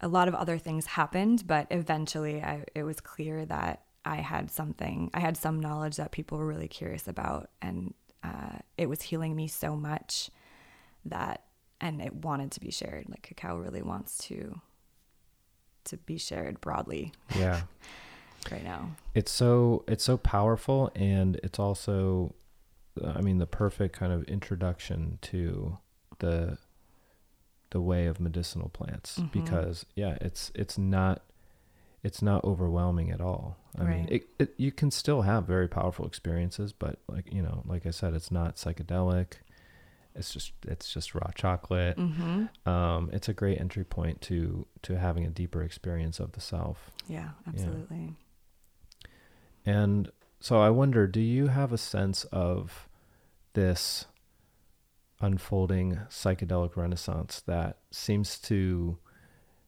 C: a lot of other things happened but eventually I, it was clear that i had something i had some knowledge that people were really curious about. And uh, it was healing me so much that and it wanted to be shared. Like cacao really wants to to be shared broadly.
A: Yeah. (laughs)
C: right now.
A: It's so it's so powerful and it's also i mean the perfect kind of introduction to the the way of medicinal plants
C: Mhm.
A: because yeah it's it's not it's not overwhelming at all. I mean it, it you can still have very powerful experiences but like you know like i said it's not psychedelic it's just it's just raw chocolate
C: mm-hmm.
A: um it's a great entry point to to having a deeper experience of the self
C: yeah absolutely
A: And so I wonder, do you have a sense of this unfolding psychedelic renaissance that seems to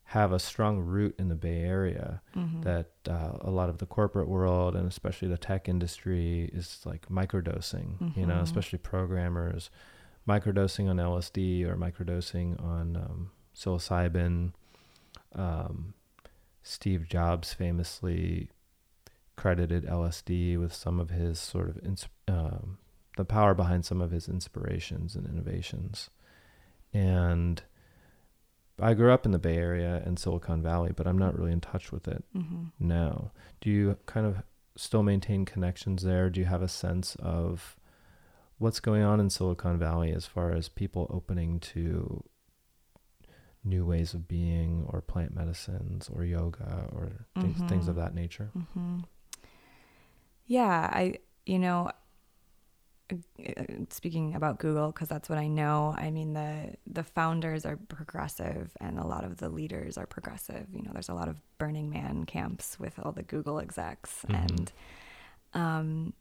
A: have a strong root in the Bay Area?
C: Mhm.
A: That uh, a lot of the corporate world and especially the tech industry is like microdosing, you know,
C: Mhm.
A: especially programmers microdosing on LSD or microdosing on um, psilocybin. Um, Steve Jobs famously credited LSD with some of his sort of ins- um, the power behind some of his inspirations and innovations. And I grew up in the Bay Area and Silicon Valley, but I'm not really in touch with it
C: Mhm.
A: now. Do you kind of still maintain connections there? Do you have a sense of what's going on in Silicon Valley as far as people opening to new ways of being or plant medicines or yoga or things, things of
C: Mhm.
A: that nature?
C: hmm Yeah, I, you know, uh, speaking about Google because that's what I know. I mean the the founders are progressive and a lot of the leaders are progressive. You know, there's a lot of Burning Man camps with all the Google execs
A: Mhm.
C: and um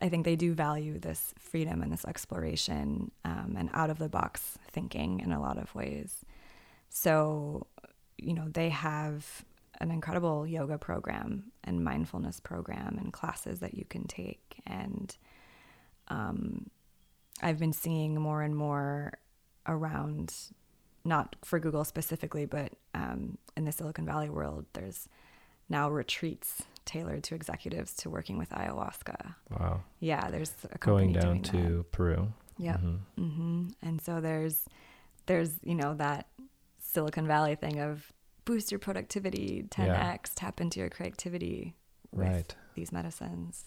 C: I think they do value this freedom and this exploration um, and out of the box thinking in a lot of ways. So, you know, they have an incredible yoga program and mindfulness program and classes that you can take. And um, I've been seeing more and more around, not for Google specifically, but um, in the Silicon Valley world, there's now retreats tailored to executives to working with ayahuasca.
A: Wow.
C: Yeah, there's a
A: Going
C: company
A: down
C: doing that.
A: to Peru.
C: Yeah.
A: Mhm.
C: hmm And so there's there's you know that Silicon Valley thing of boost your productivity 10x, tap into your creativity with
A: Right.
C: these medicines.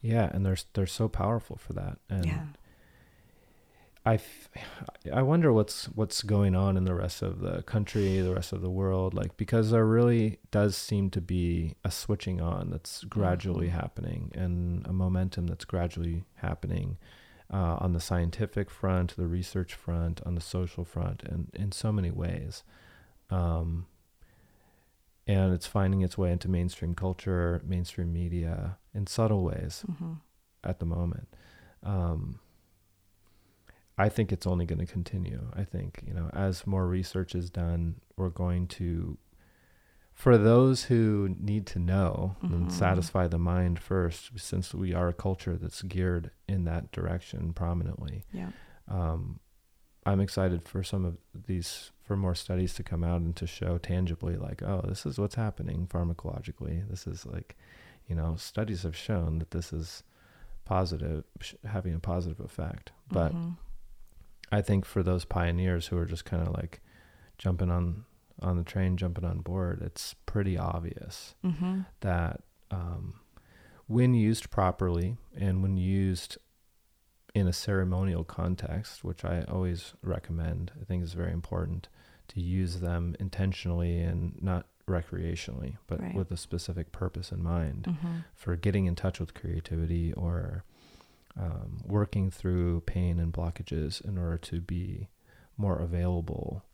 A: Yeah, and they're they're so powerful for that. And
C: yeah.
A: I, f- I wonder what's what's going on in the rest of the country, the rest of the world, like because there really does seem to be a switching on that's gradually
C: Mhm.
A: happening, and a momentum that's gradually happening uh, on the scientific front, the research front, on the social front, and in so many ways. Um, and it's finding its way into mainstream culture, mainstream media, in subtle ways
C: hmm
A: at the moment. Um, I think it's only going to continue. I think, you know, as more research is done, we're going to, for those who need to know and
C: Mhm.
A: satisfy the mind first, since we are a culture that's geared in that direction prominently.
C: Yeah.
A: Um, I'm excited for some of these, for more studies to come out and to show tangibly, like, oh, this is what's happening pharmacologically. This is like, you know, studies have shown that this is positive, sh- having a positive effect. But
C: Mhm.
A: I think for those pioneers who are just kind of like jumping on on the train, jumping on board, it's pretty obvious
C: Mhm.
A: that um, when used properly and when used in a ceremonial context, which I always recommend, I think is very important to use them intentionally and not recreationally, but
C: Right.
A: with a specific purpose in mind
C: Mhm.
A: for getting in touch with creativity or um, working through pain and blockages in order to be more available,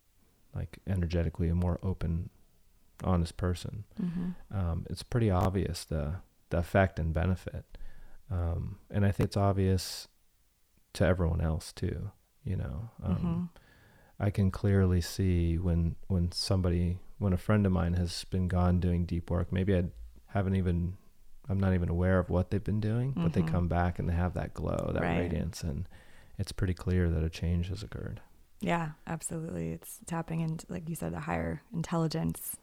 A: like energetically, a more open, honest person.
C: Mhm.
A: Um, it's pretty obvious the the effect and benefit, um, and I think it's obvious to everyone else too. You know, um,
C: Mhm.
A: I can clearly see when when somebody when a friend of mine has been gone doing deep work. Maybe I haven't even I'm not even aware of what they've been doing, but they
C: Mhm.
A: come back and they have that glow, that
C: Right.
A: radiance, and it's pretty clear that a change has occurred.
C: Yeah, absolutely. It's tapping into, like you said, the higher intelligence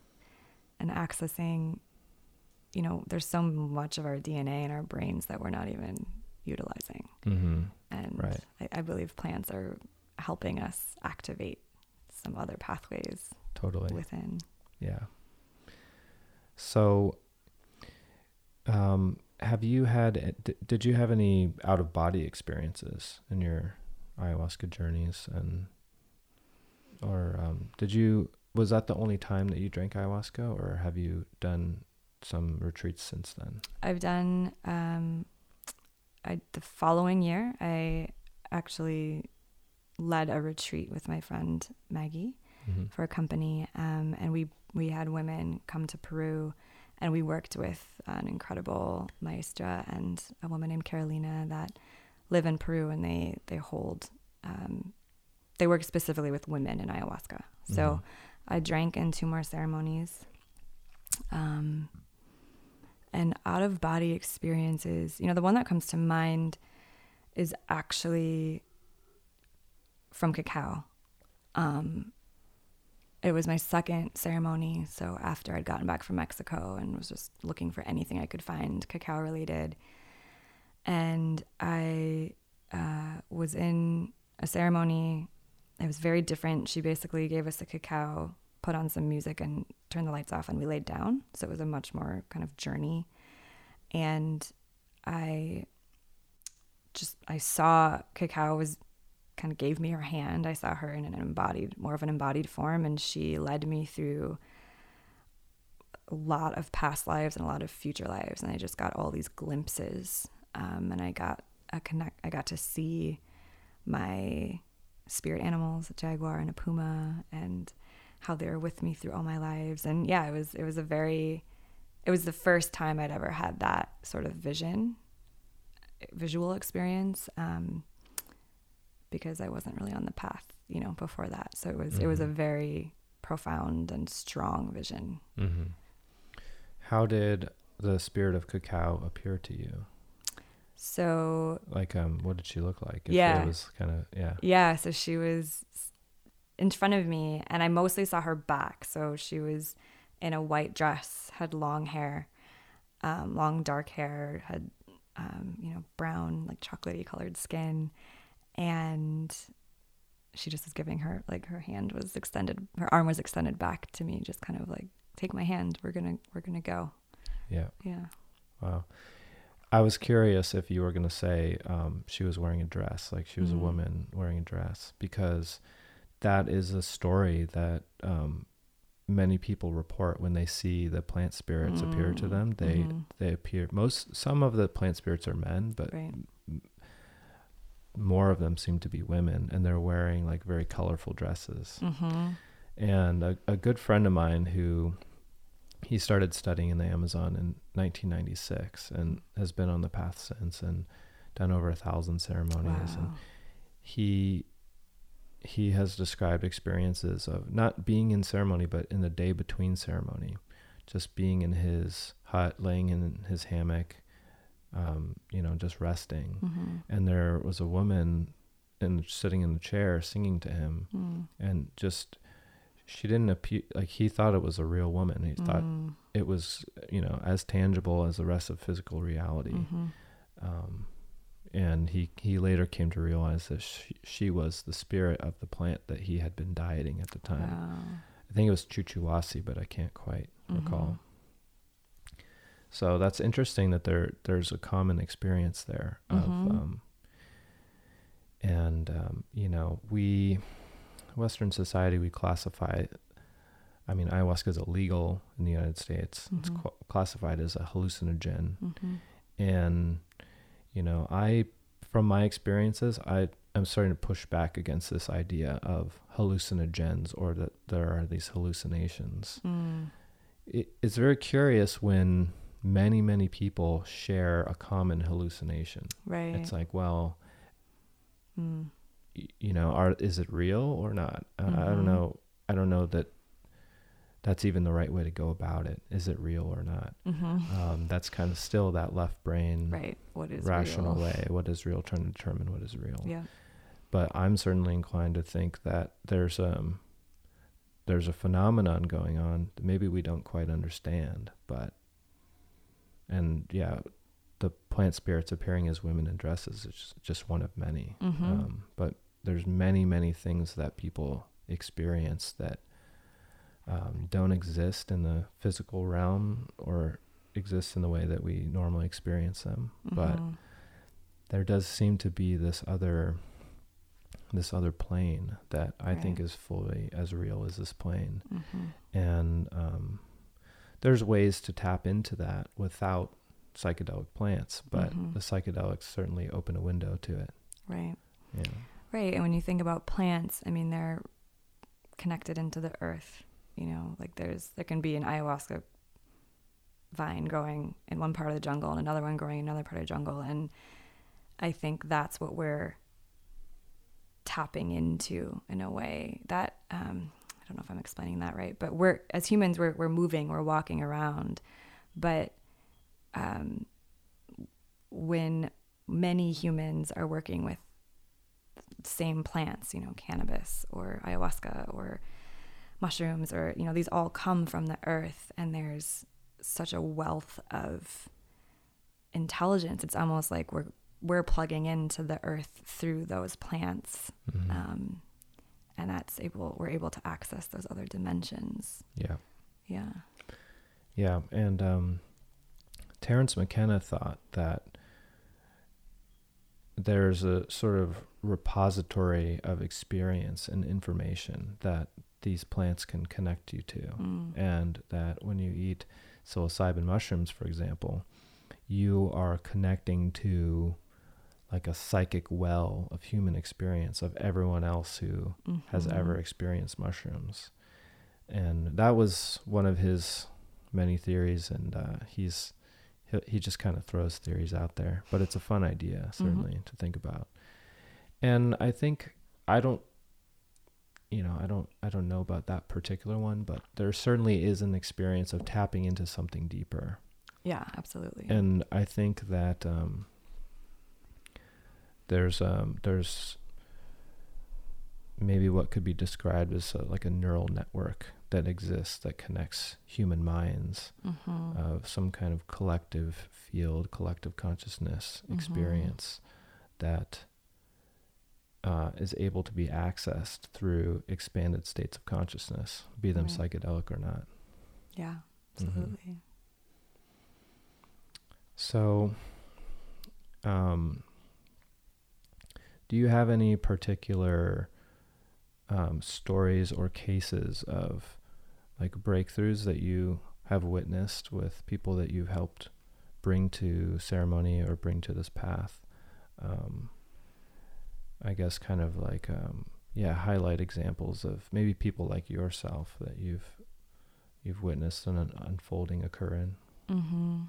C: and accessing, you know, there's so much of our DNA in our brains that we're not even utilizing.
A: Mm-hmm.
C: And
A: Right.
C: I, I believe plants are helping us activate some other pathways
A: Totally.
C: within.
A: Yeah. So, um, have you had? d- Did you have any out of body experiences in your ayahuasca journeys, and or um, did you? Was that the only time that you drank ayahuasca, or have you done some retreats since then?
C: I've done, um, I, the following year, I actually led a retreat with my friend Maggie.
A: Mm-hmm.
C: for a company, um, and we we had women come to Peru, and we worked with an incredible maestra and a woman named Carolina that live in Peru, and they they hold um, they work specifically with women in ayahuasca. So I drank in two more ceremonies, um, and out of body experiences. You know, the one that comes to mind is actually from cacao. Um, it was my second ceremony. So after I'd gotten back from Mexico and was just looking for anything I could find cacao related, and I uh, was in a ceremony. It was very different. She basically gave us a cacao, put on some music, and turned the lights off, and we laid down. So it was a much more kind of journey. And I just I saw cacao was kind of gave me her hand. I saw her in an embodied, more of an embodied form, and she led me through a lot of past lives and a lot of future lives. And I just got all these glimpses, um, and I got a connect. I got to see my spirit animals, a jaguar and a puma, and how they were with me through all my lives. And yeah, it was it was a very, it was the first time I'd ever had that sort of vision visual experience um, because I wasn't really on the path, you know, before that. So it was it was a
A: Mhm.
C: very profound and strong vision.
A: Mm-hmm. How did the spirit of cacao appear to you?
C: So
A: Like, um, what did she look like?
C: Yeah.
A: It was kind of, yeah.
C: yeah, so she was in front of me, and I mostly saw her back. So she was in a white dress, had long hair, um, long dark hair, had um, you know brown like chocolatey colored skin, and she just was giving her like her hand was extended, her arm was extended back to me, just kind of like take my hand, we're gonna we're gonna go.
A: Yeah.
C: Yeah.
A: Wow. I was curious if you were to say um, she was wearing a dress, like she was
C: Mhm.
A: a woman wearing a dress, because that is a story that um, many people report when they see the plant spirits appear to
C: Mm,
A: them. They
C: mhm.
A: they appear most. Some of the plant spirits are men, but
C: Right.
A: More of them seem to be women, and they're wearing like very colorful dresses.
C: Mm-hmm.
A: And a, a good friend of mine who he started studying in the Amazon in 1996 and has been on the path since and done over a thousand ceremonies. And
C: Wow.
A: he he has described experiences of not being in ceremony, but in the day between ceremony, just being in his hut, laying in his hammock, um, you know, just resting.
C: Mm-hmm.
A: And there was a woman in sitting in the chair singing to him
C: Mm.
A: and just she didn't appear like he thought it was a real woman he thought
C: Mm.
A: it was you know as tangible as the rest of physical reality
C: Mhm.
A: um, and he he later came to realize that she, she was the spirit of the plant that he had been dieting at the time
C: Wow.
A: i think it was chuchuwasi but i can't quite recall
C: Mhm.
A: So that's interesting that there there's a common experience there of
C: Mhm.
A: um, and um, you know we western society we classify i mean ayahuasca is illegal in the united states it's
C: Mhm.
A: cl- classified as a hallucinogen
C: Mhm.
A: and you know i from my experiences i i'm starting to push back against this idea of hallucinogens or that there are these hallucinations
C: Mm.
A: it, it's very curious when many many people share a common hallucination
C: Right.
A: it's like well
C: Mm.
A: y- you know are is it real or not uh, i don't
C: Mhm.
A: know i don't know that that's even the right way to go about it is it real or not
C: Mhm.
A: um, that's kind of still that left brain
C: right. What is
A: rational
C: real?
A: way what is real trying to determine what is real
C: Yeah.
A: but i'm certainly inclined to think that there's um there's a phenomenon going on that maybe we don't quite understand but and yeah the plant spirits appearing as women in dresses is just, just one of many
C: Mhm.
A: um, but there's many many things that people experience that um, don't exist in the physical realm or exist in the way that we normally experience them but
C: Mhm.
A: there does seem to be this other this other plane that I think is fully as real as this plane
C: Mhm.
A: and um, there's ways to tap into that without psychedelic plants but
C: Mhm.
A: the psychedelics certainly open a window to it
C: Right.
A: yeah
C: Right. And when you think about plants, I mean, they're connected into the earth. You know, like there's there can be an ayahuasca vine growing in one part of the jungle and another one growing in another part of the jungle, and I think that's what we're tapping into in a way that um, don't know if I'm explaining that right, but we're as humans we're we're moving, we're walking around, but um, when many humans are working with same plants, you know, cannabis or ayahuasca or mushrooms or you know these all come from the earth and there's such a wealth of intelligence it's almost like we're we're plugging into the earth through those plants
A: Mhm.
C: um, and that's able we're able to access those other dimensions
A: yeah
C: yeah
A: yeah and um, Terence McKenna thought that there's a sort of repository of experience and information that these plants can connect you to.
C: Mm.
A: And that when you eat psilocybin mushrooms, for example, you are connecting to like a psychic well of human experience of everyone else who has
C: Mhm.
A: ever experienced mushrooms. And that was one of his many theories. And uh, he's he, he just kind of throws theories out there, but it's a fun idea
C: Mm-hmm.
A: certainly to think about. And I think I don't you know, I don't I don't know about that particular one, but there certainly is an experience of tapping into something deeper.
C: Yeah, absolutely.
A: And I think that um there's um there's maybe what could be described as a, like a neural network that exists that connects human minds
C: Mhm.
A: of some kind of collective field, collective consciousness
C: Mhm.
A: experience that uh, is able to be accessed through expanded states of consciousness, be them
C: Right.
A: psychedelic or not.
C: yeah,
A: Mm-hmm. So, um, do you have any particular um, stories or cases of like breakthroughs that you have witnessed with people that you've helped bring to ceremony or bring to this path? Um, I guess kind of like um, yeah, highlight examples of maybe people like yourself that you've you've witnessed an un- unfolding occur in.
C: hmm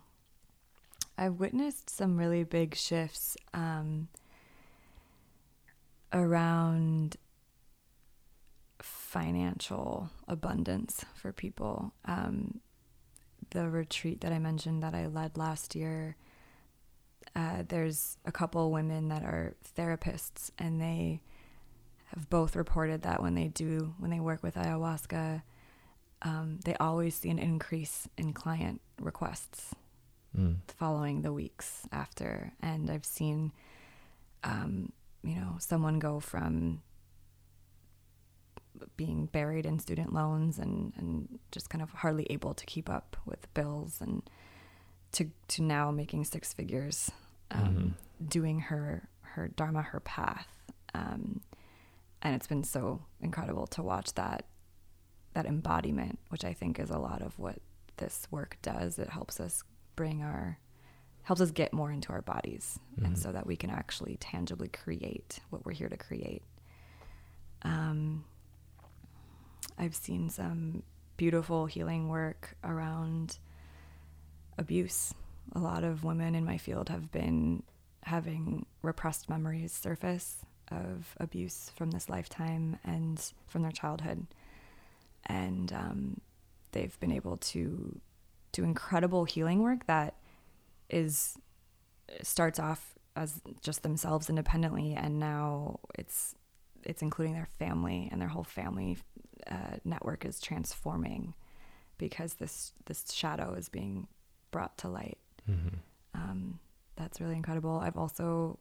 C: I've witnessed some really big shifts um, around financial abundance for people. Um, the retreat that I mentioned that I led last year, uh, there's a couple women that are therapists, and they have both reported that when they do, when they work with ayahuasca, um, they always see an increase in client requests
A: Mm.
C: following the weeks after. And I've seen, um, you know, someone go from being buried in student loans and, and just kind of hardly able to keep up with bills and to, to now making six figures, um, doing her, her dharma, her path. Um, and it's been so incredible to watch that, that embodiment, which I think is a lot of what this work does. It helps us bring our helps us get more into our bodies and
A: Mhm.
C: so that we can actually tangibly create what we're here to create. Um, i've seen some beautiful healing work around abuse. A lot of women in my field have been having repressed memories surface of abuse from this lifetime and from their childhood. And um, they've been able to do incredible healing work that is starts off as just themselves independently and now it's it's including their family and their whole family uh, network is transforming because this this shadow is being brought to light
A: Mhm.
C: um, that's really incredible i've also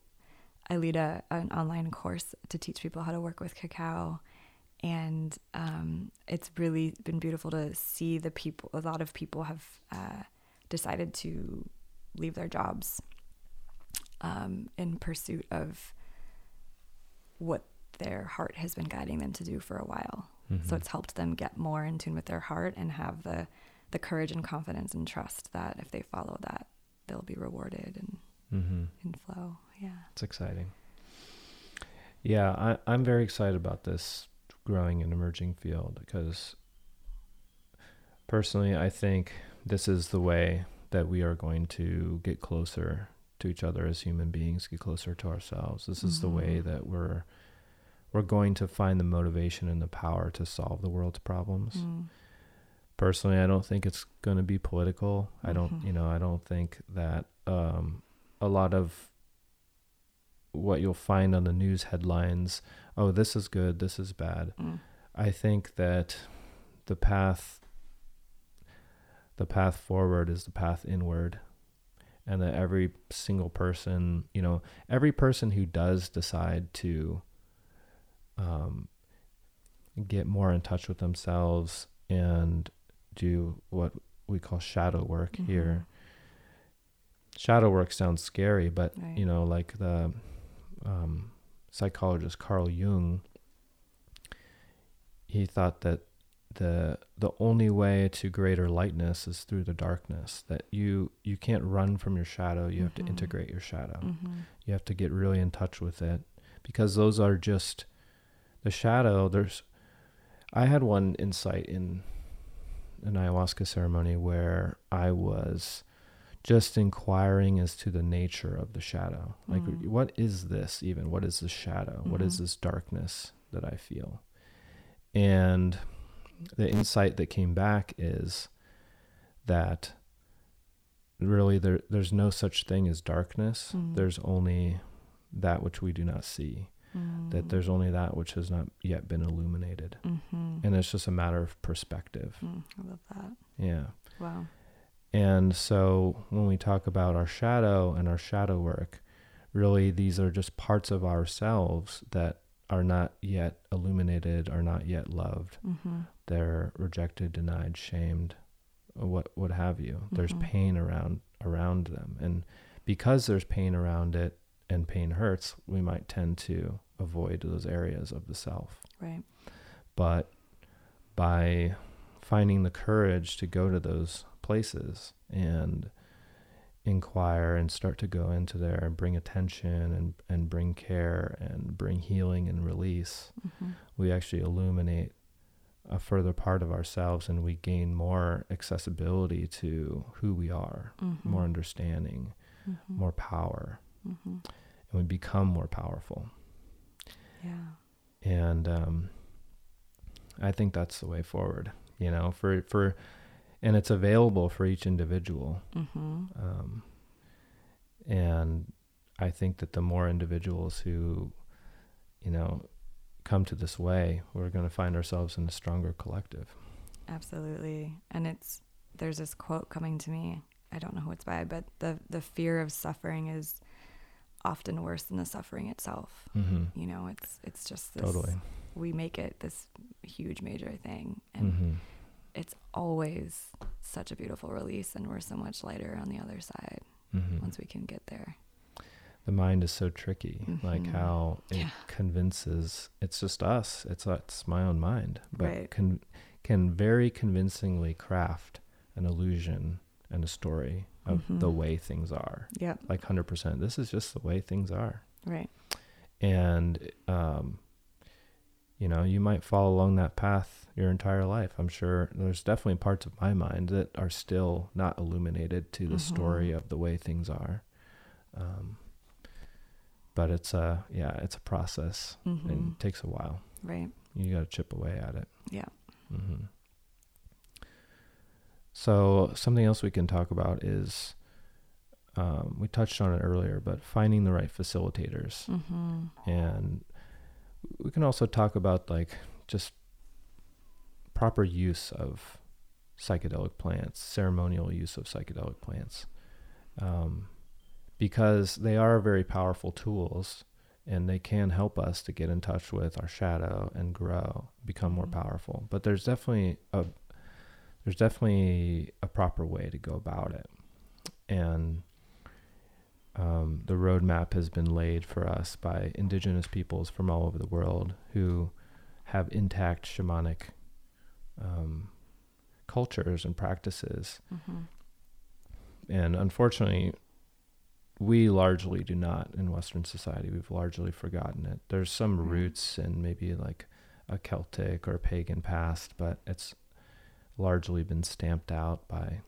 C: i lead a, an online course to teach people how to work with cacao and um, it's really been beautiful to see the people a lot of people have uh, decided to leave their jobs um, in pursuit of what their heart has been guiding them to do for a while so
A: Mhm.
C: it's helped them get more in tune with their heart and have the the courage and confidence and trust that if they follow that they'll be rewarded and
A: Mhm.
C: in flow yeah
A: It's exciting. Yeah, I, I'm very excited about this growing and emerging field because personally, I think this is the way that we are going to get closer to each other as human beings, get closer to ourselves. This is the way
C: Mhm.
A: that we're we're going to find the motivation and the power to solve the world's problems.
C: Mm.
A: Personally, I don't think it's going to be political. I don't,
C: Mhm.
A: you know, I don't think that um, a lot of what you'll find on the news headlines, oh, this is good, this is bad.
C: Mm.
A: I think that the path the path forward is the path inward and that every single person, you know, every person who does decide to um, get more in touch with themselves and do what we call shadow work here. Shadow work sounds scary, but
C: Right.
A: you know, like the um, psychologist Carl Jung, he thought that the the only way to greater lightness is through the darkness. That you you can't run from your shadow. You have to
C: Mhm.
A: integrate your shadow.
C: Mhm.
A: You have to get really in touch with it because those are just the shadow. There's I had one insight in an ayahuasca ceremony where I was just inquiring as to the nature of the shadow. Like,
C: Mm.
A: what is this even? What is this shadow? What is
C: Mhm.
A: this darkness that I feel? And the insight that came back is that really there there's no such thing as darkness.
C: Mm.
A: There's only that which we do not see. That
C: Mm.
A: there's only that which has not yet been illuminated.
C: Mhm.
A: And it's just a matter of perspective.
C: Mm, I love that.
A: Yeah.
C: Wow.
A: And so when we talk about our shadow and our shadow work, really these are just parts of ourselves that are not yet illuminated, are not yet loved.
C: Mm-hmm.
A: They're rejected, denied, shamed, what what have you. There's
C: Mhm.
A: pain around around them. And because there's pain around it and pain hurts, we might tend to avoid those areas of the self.
C: Right.
A: But by finding the courage to go to those places and inquire and start to go into there and bring attention and, and bring care and bring healing and release,
C: Mm-hmm.
A: we actually illuminate a further part of ourselves and we gain more accessibility to who we are,
C: Mm-hmm.
A: more understanding,
C: Mm-hmm.
A: more power,
C: Mm-hmm.
A: and we become more powerful.
C: Yeah.
A: and um, I think that's the way forward. You know, for for, and it's available for each individual.
C: Mm-hmm.
A: Um, and I think that the more individuals who, you know, come to this way, we're going to find ourselves in a stronger collective.
C: Absolutely. And it's there's this quote coming to me. I don't know who it's by, but the the fear of suffering is often worse than the suffering itself.
A: Mm-hmm.
C: You know, it's it's just this
A: Totally.
C: we make it this huge major thing and
A: Mm-hmm.
C: It's always such a beautiful release and we're so much lighter on the other side
A: Mm-hmm.
C: once we can get there.
A: the mind is so tricky like
C: Mhm.
A: how it
C: Yeah.
A: convinces it's just us it's it's my own mind but
C: Right.
A: can can very convincingly craft an illusion and a story of the
C: Mhm.
A: way things are
C: Yep.
A: like 100% this is just the way things are
C: Right.
A: and um you know you might follow along that path your entire life i'm sure there's definitely parts of my mind that are still not illuminated to the story
C: Mhm.
A: of the way things are um but it's a yeah it's a process
C: Mm-hmm.
A: and it takes a while
C: Right.
A: you got to chip away at it
C: Yeah.
A: hmm so something else we can talk about is um, we touched on it earlier but finding the right facilitators
C: Mm-hmm.
A: and we can also talk about like just proper use of psychedelic plants ceremonial use of psychedelic plants um, because they are very powerful tools and they can help us to get in touch with our shadow and grow become more
C: Mhm.
A: powerful but there's definitely a there's definitely a proper way to go about it and um, the roadmap has been laid for us by indigenous peoples from all over the world who have intact shamanic um, cultures and practices.
C: Mm-hmm.
A: And unfortunately, we largely do not in Western society. We've largely forgotten it. There's some
C: Right.
A: roots in maybe like a Celtic or pagan past, but it's largely been stamped out by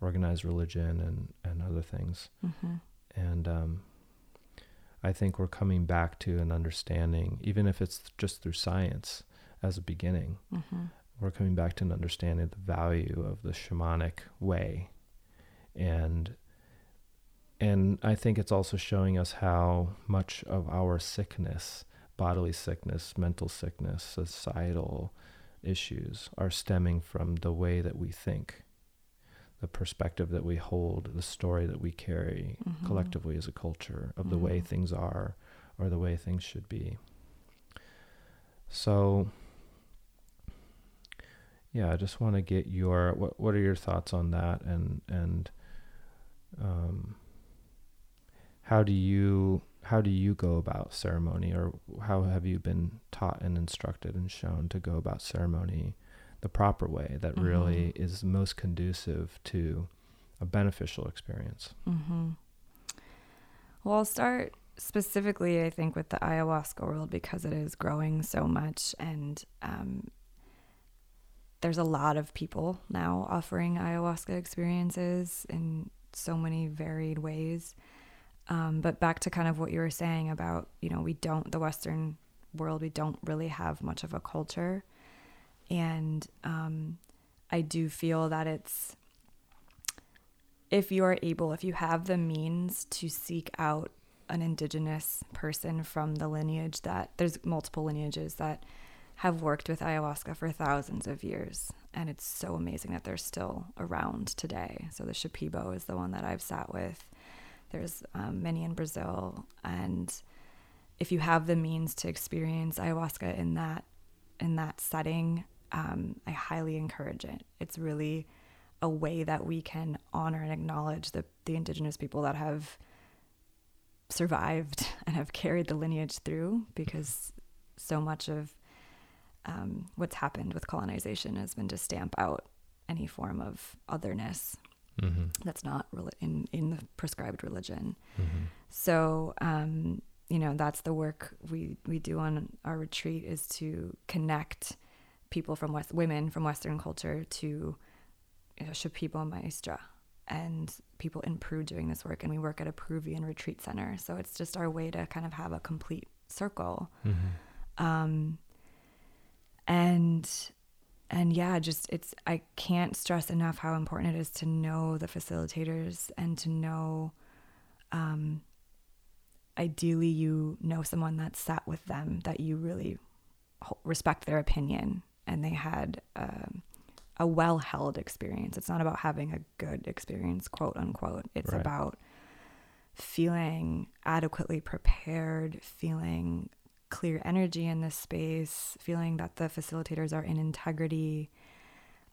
A: organized religion and, and other things.
C: Mm-hmm.
A: And um, I think we're coming back to an understanding, even if it's just through science as a beginning,
C: Mm-hmm.
A: we're coming back to an understanding of the value of the shamanic way. And and I think it's also showing us how much of our sickness, bodily sickness, mental sickness, societal issues are stemming from the way that we think, the perspective that we hold, the story that we carry
C: Mhm.
A: collectively as a culture of the way
C: Mhm.
A: things are or the way things should be. So yeah, I just want to get your what what are your thoughts on that and and um how do you how do you go about ceremony or how have you been taught and instructed and shown to go about ceremony the proper way that really is most conducive to a beneficial experience
C: Mm-hmm. Well, I'll start specifically, I think, with the ayahuasca world because it is growing so much, and um, there's a lot of people now offering ayahuasca experiences in so many varied ways. Um, but back to kind of what you were saying about, you know, we don't, the Western world, we don't really have much of a culture. And um, I do feel that it's, if you are able, if you have the means to seek out an indigenous person from the lineage that there's multiple lineages that have worked with ayahuasca for thousands of years. And it's so amazing that they're still around today. So the Shipibo is the one that I've sat with. There's um, many in Brazil. And if you have the means to experience ayahuasca in that in that setting, um, I highly encourage it. It's really a way that we can honor and acknowledge the, the indigenous people that have survived (laughs) and have carried the lineage through because so much of um, what's happened with colonization has been to stamp out any form of otherness
A: Mm-hmm.
C: that's not in in the prescribed religion.
A: Mm-hmm.
C: So, um, you know, that's the work we we do on our retreat is to connect people from West women from Western culture to you know, Shipibo Maestra and people in Peru doing this work, and we work at a Peruvian retreat center. So it's just our way to kind of have a complete circle.
A: Mm-hmm.
C: Um, and and yeah just it's i can't stress enough how important it is to know the facilitators and to know um ideally you know someone that sat with them that you really respect their opinion and they had um, a well held experience it's not about having a good experience quote unquote it's
A: Right.
C: about feeling adequately prepared feeling clear energy in this space, feeling that the facilitators are in integrity,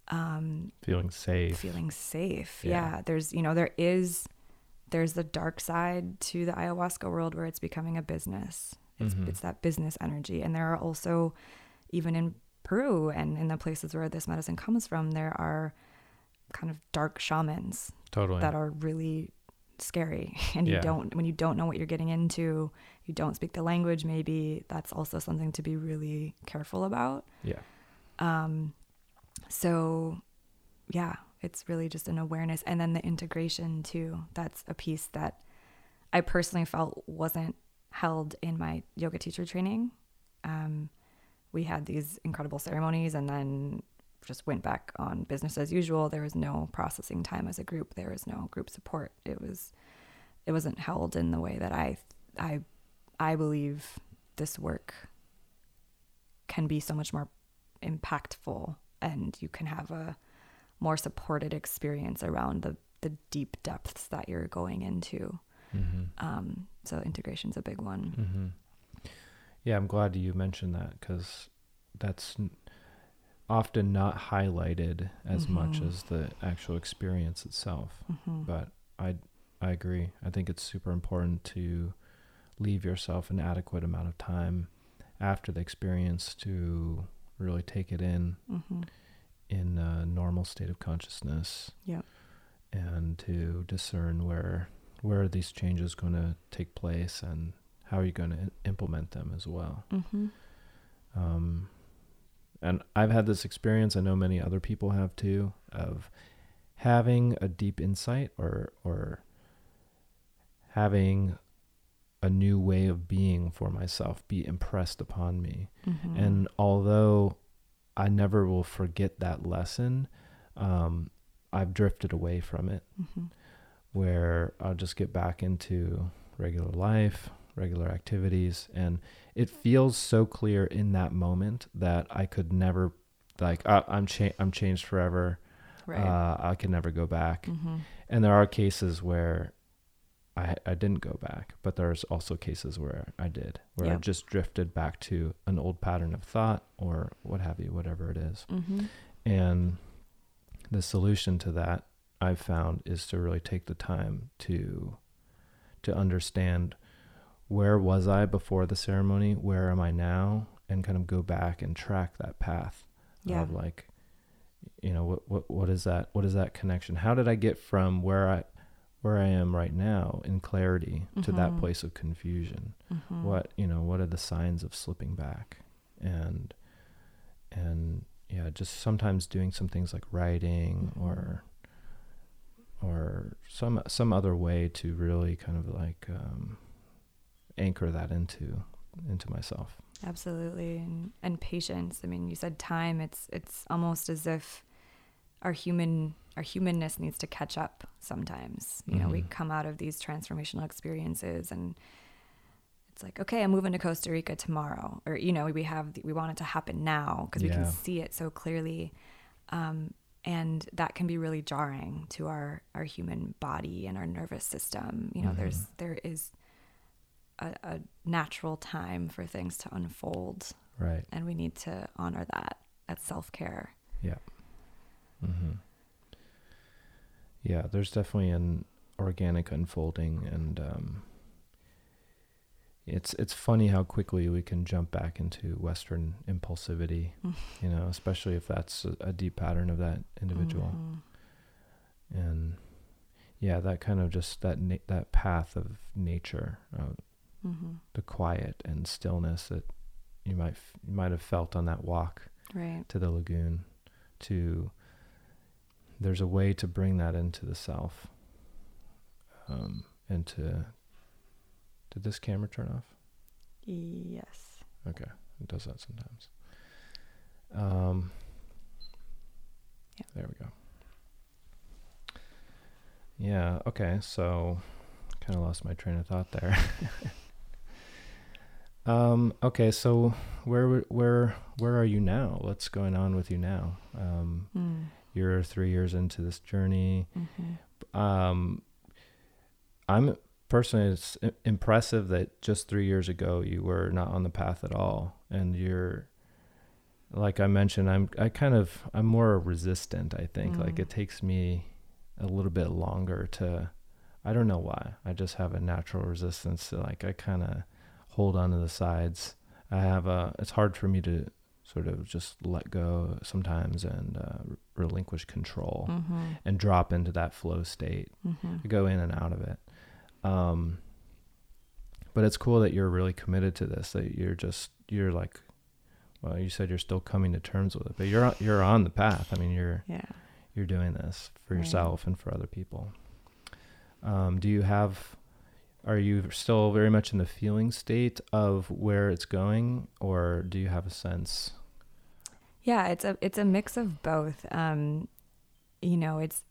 C: um,
A: Feeling safe.
C: feeling safe.
A: Yeah.
C: Yeah. there's you know there is there's the dark side to the ayahuasca world where it's becoming a business. It's
A: Mhm.
C: it's that business energy, and there are also even in Peru and in the places where this medicine comes from, there are kind of dark shamans
A: Totally.
C: that are really scary. (laughs) And you don't when you don't know what you're getting into you don't speak the language maybe that's also something to be really careful about.
A: Yeah.
C: um so yeah it's really just an awareness and then the integration too. That's a piece that i personally felt wasn't held in my yoga teacher training. Um we had these incredible ceremonies and then just went back on business as usual. There was no processing time as a group. There was no group support. It was it wasn't held in the way that i i i believe this work can be so much more impactful and you can have a more supported experience around the the deep depths that you're going into.
A: Mm-hmm.
C: um so integration's a big one.
A: Mm-hmm. Yeah, I'm glad you mentioned that because that's often not highlighted as much
C: Mhm.
A: as the actual experience itself.
C: Mhm.
A: But I, I agree. I think it's super important to leave yourself an adequate amount of time after the experience to really take it in
C: Mhm.
A: in a normal state of consciousness
C: Yep.
A: and to discern where where are these changes going to take place and how are you going to implement them as well
C: Mhm.
A: um, and I've had this experience. I know many other people have too, of having a deep insight or or having a new way of being for myself be impressed upon me.
C: Mhm.
A: And although I never will forget that lesson, um, I've drifted away from it
C: Mhm.
A: where I'll just get back into regular life, regular activities, and it feels so clear in that moment that I could never, like, I, I'm cha- I'm changed forever.
C: right
A: Uh, I can never go back.
C: Mm-hmm.
A: And there are cases where I I didn't go back, but there's also cases where I did, where I just drifted back to an old pattern of thought or what have you, whatever it is.
C: Mm-hmm.
A: And the solution to that I've found is to really take the time to to understand where was I before the ceremony, where am I now, and kind of go back and track that path
C: Yeah.
A: of like you know what what what is that what is that connection? How did I get from where I where I am right now in clarity to that
C: Mhm.
A: place of confusion?
C: Mhm.
A: what you know what are the signs of slipping back and and yeah just sometimes doing some things like writing
C: Mhm.
A: or or some some other way to really kind of like um, anchor that into into myself.
C: Absolutely, and, and patience. I mean, you said time. It's it's almost as if our human our humanness needs to catch up sometimes. You know, we
A: Mhm.
C: come out of these transformational experiences and it's like, okay, I'm moving to Costa Rica tomorrow, or you know, we have we want it to happen now because we
A: Yeah.
C: can see it so clearly, um, and that can be really jarring to our our human body and our nervous system. You know, there's
A: Mhm.
C: there is a, a natural time for things to unfold,
A: Right.
C: and we need to honor that. That's self care. Yeah.
A: hmm Yeah, there's definitely an organic unfolding, and um, it's it's funny how quickly we can jump back into Western impulsivity. (laughs) you know, especially if that's a, a deep pattern of that individual,
C: Mhm.
A: and yeah, that kind of just that na- that path of nature, uh,
C: Mhm.
A: the quiet and stillness that you might you might have felt on that walk
C: Right.
A: to the lagoon to there's a way to bring that into the self um, and to did this camera turn off
C: Yes.
A: okay it does that sometimes um,
C: Yeah.
A: there we go yeah okay so kind of lost my train of thought there (laughs) um okay so where where where are you now what's going on with you now um
C: Mm.
A: you're three years into this journey.
C: Mhm.
A: Um, I'm personally, it's impressive that just three years ago you were not on the path at all, and you're, like I mentioned, I'm I kind of I'm more resistant. I think like
C: Mm.
A: it takes me a little bit longer to. I don't know why. I just have a natural resistance to like I kind of hold on to the sides. I have a. It's hard for me to sort of just let go sometimes and uh, relinquish control
C: Mhm.
A: and drop into that flow state.
C: Mhm.
A: I go in and out of it. Um, but it's cool that you're really committed to this. That you're just you're like, well, you said you're still coming to terms with it, but you're on- you're on the path. I mean, you're
C: Yeah.
A: you're doing this for
C: Right.
A: yourself and for other people. Um, do you have? Are you still very much in the feeling state of where it's going, or do you have a sense?
C: Yeah, it's a it's a mix of both. Um, you know, it's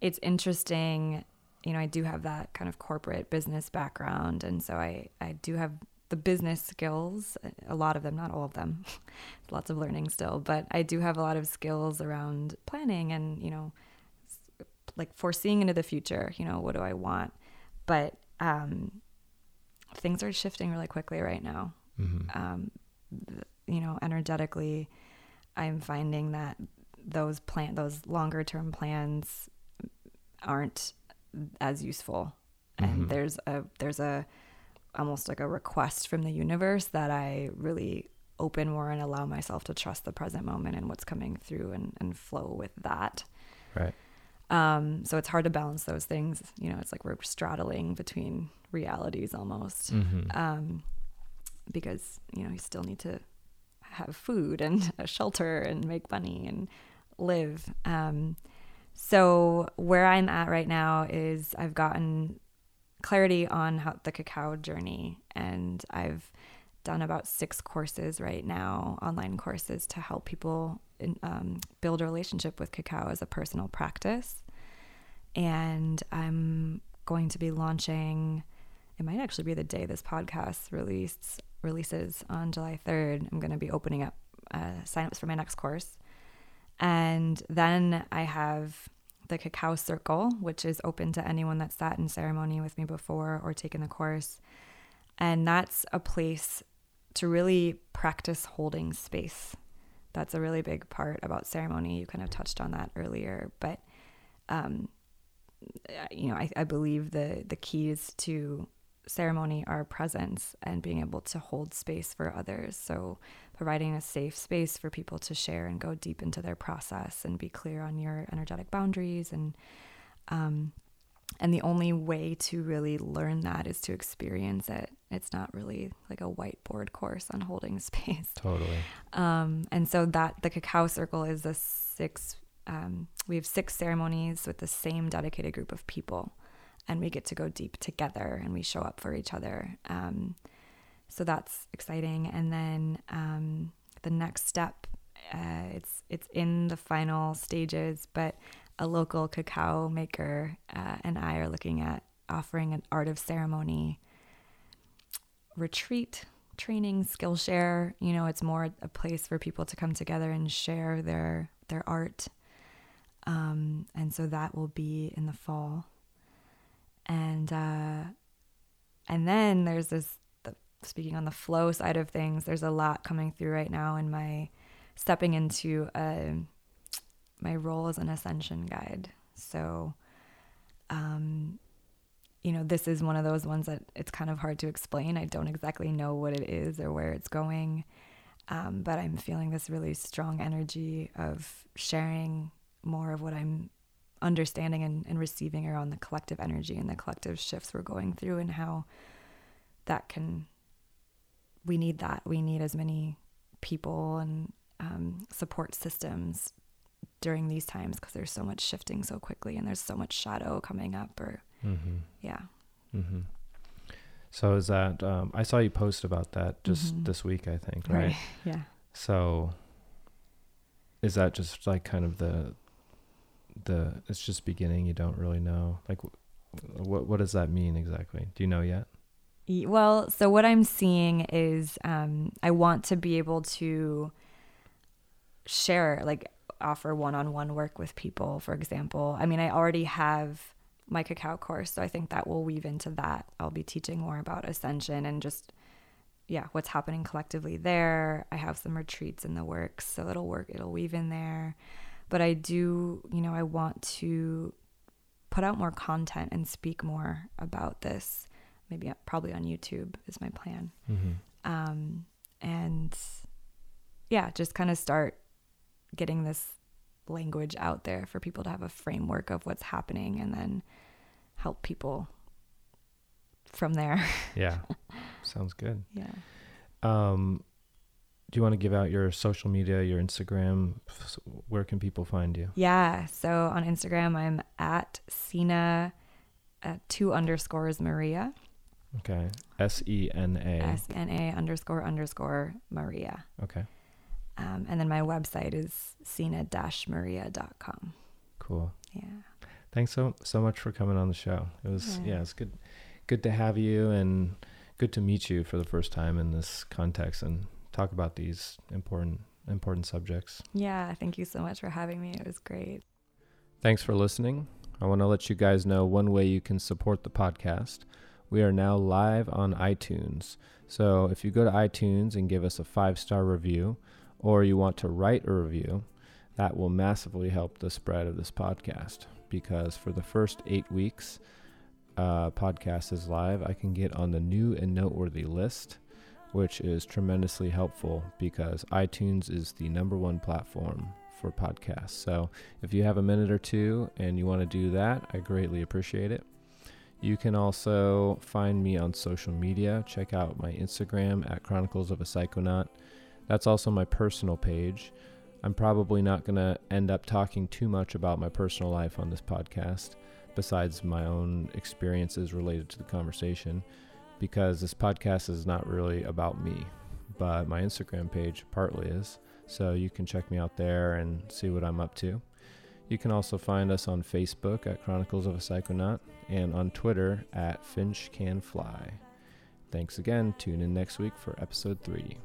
C: it's interesting. You know, I do have that kind of corporate business background, and so I I do have the business skills. A lot of them, not all of them. (laughs) Lots of learning still, but I do have a lot of skills around planning and you know, like foreseeing into the future. You know, what do I want? But um, things are shifting really quickly right now
A: Mm-hmm.
C: um, you know, energetically, I'm finding that those plan those longer term plans aren't as useful, and
A: Mhm.
C: there's a there's a almost like a request from the universe that I really open more and allow myself to trust the present moment and what's coming through and, and flow with that.
A: Right.
C: Um, so it's hard to balance those things. You know, it's like we're straddling between realities almost
A: Mm-hmm.
C: um, because you know you still need to have food and (laughs) a shelter and make money and live. Um, so where I'm at right now is I've gotten clarity on how the cacao journey, and I've done about six courses right now, online courses to help people in, um, build a relationship with cacao as a personal practice. And I'm going to be launching it might actually be the day this podcast released releases on July 3rd. I'm going to be opening up uh, signups for my next course. And then I have the Cacao Circle, which is open to anyone that's sat in ceremony with me before or taken the course. And that's a place to really practice holding space. That's a really big part about ceremony. You kind of touched on that earlier, but um, you know, I, I believe the the keys to ceremony are presence and being able to hold space for others. So, providing a safe space for people to share and go deep into their process and be clear on your energetic boundaries and um, and the only way to really learn that is to experience it. It's not really like a whiteboard course on holding (laughs) space.
A: Totally.
C: Um, and so that the cacao circle is a six um, we have six ceremonies with the same dedicated group of people, and we get to go deep together and we show up for each other. Um, so that's exciting. And then um, the next step, uh, it's it's in the final stages, but a local cacao maker uh, and I are looking at offering an art of ceremony retreat training skillshare you know it's more a place for people to come together and share their their art. Um, and so that will be in the fall. And uh, and then there's this the, speaking on the flow side of things there's a lot coming through right now in my stepping into a, my role as an ascension guide so um, you know, this is one of those ones that it's kind of hard to explain. I don't exactly know what it is or where it's going. Um, but I'm feeling this really strong energy of sharing more of what I'm understanding and, and receiving around the collective energy and the collective shifts we're going through and how that can, we need that. We need as many people and um, support systems during these times because there's so much shifting so quickly and there's so much shadow coming up or
A: Mm-hmm.
C: yeah
A: Mm-hmm. So is that um, I saw you post about that just
C: Mhm.
A: this week, I think, right? (laughs)
C: yeah
A: So is that just like kind of the the it's just beginning? You don't really know like what what does that mean exactly? Do you know yet?
C: Well, so what I'm seeing is um, I want to be able to share, like, offer one on one work with people, for example. I mean, I already have my cacao course, so I think that will weave into that. I'll be teaching more about ascension and just, yeah, what's happening collectively there. I have some retreats in the works, so it'll work, it'll weave in there. But I do, you know, I want to put out more content and speak more about this maybe probably on YouTube is my plan.
A: Mm-hmm.
C: Um, and yeah, just kind of start getting this language out there for people to have a framework of what's happening and then help people from there. (laughs)
A: Yeah. Sounds good.
C: yeah.
A: Um do you want to give out your social media, your Instagram? Where can people find you?
C: Yeah. So on Instagram, I'm at Sena uh, two underscores Maria,
A: Okay. S E N A.
C: S N A underscore underscore Maria.
A: Okay.
C: Um, and then my website is sena maria.com.
A: Cool.
C: Yeah.
A: Thanks so so much for coming on the show. It was
C: Yeah.
A: yeah, it's good good to have you and good to meet you for the first time in this context and talk about these important important subjects.
C: Yeah. Thank you so much for having me. It was great.
A: Thanks for listening. I want to let you guys know one way you can support the podcast. We are now live on iTunes. So if you go to iTunes and give us a five star review, or you want to write a review, that will massively help the spread of this podcast. Because for the first eight weeks, uh, podcast is live, I can get on the new and noteworthy list, which is tremendously helpful because iTunes is the number one platform for podcasts. So if you have a minute or two and you want to do that, I greatly appreciate it. You can also find me on social media. Check out my Instagram at Chronicles of a Psychonaut. That's also my personal page. I'm probably not going to end up talking too much about my personal life on this podcast, besides my own experiences related to the conversation, because this podcast is not really about me, but my Instagram page partly is. So you can check me out there and see what I'm up to. You can also find us on Facebook at Chronicles of a Psychonaut and on Twitter at Finch Can Fly. Thanks again. Tune in next week for episode three.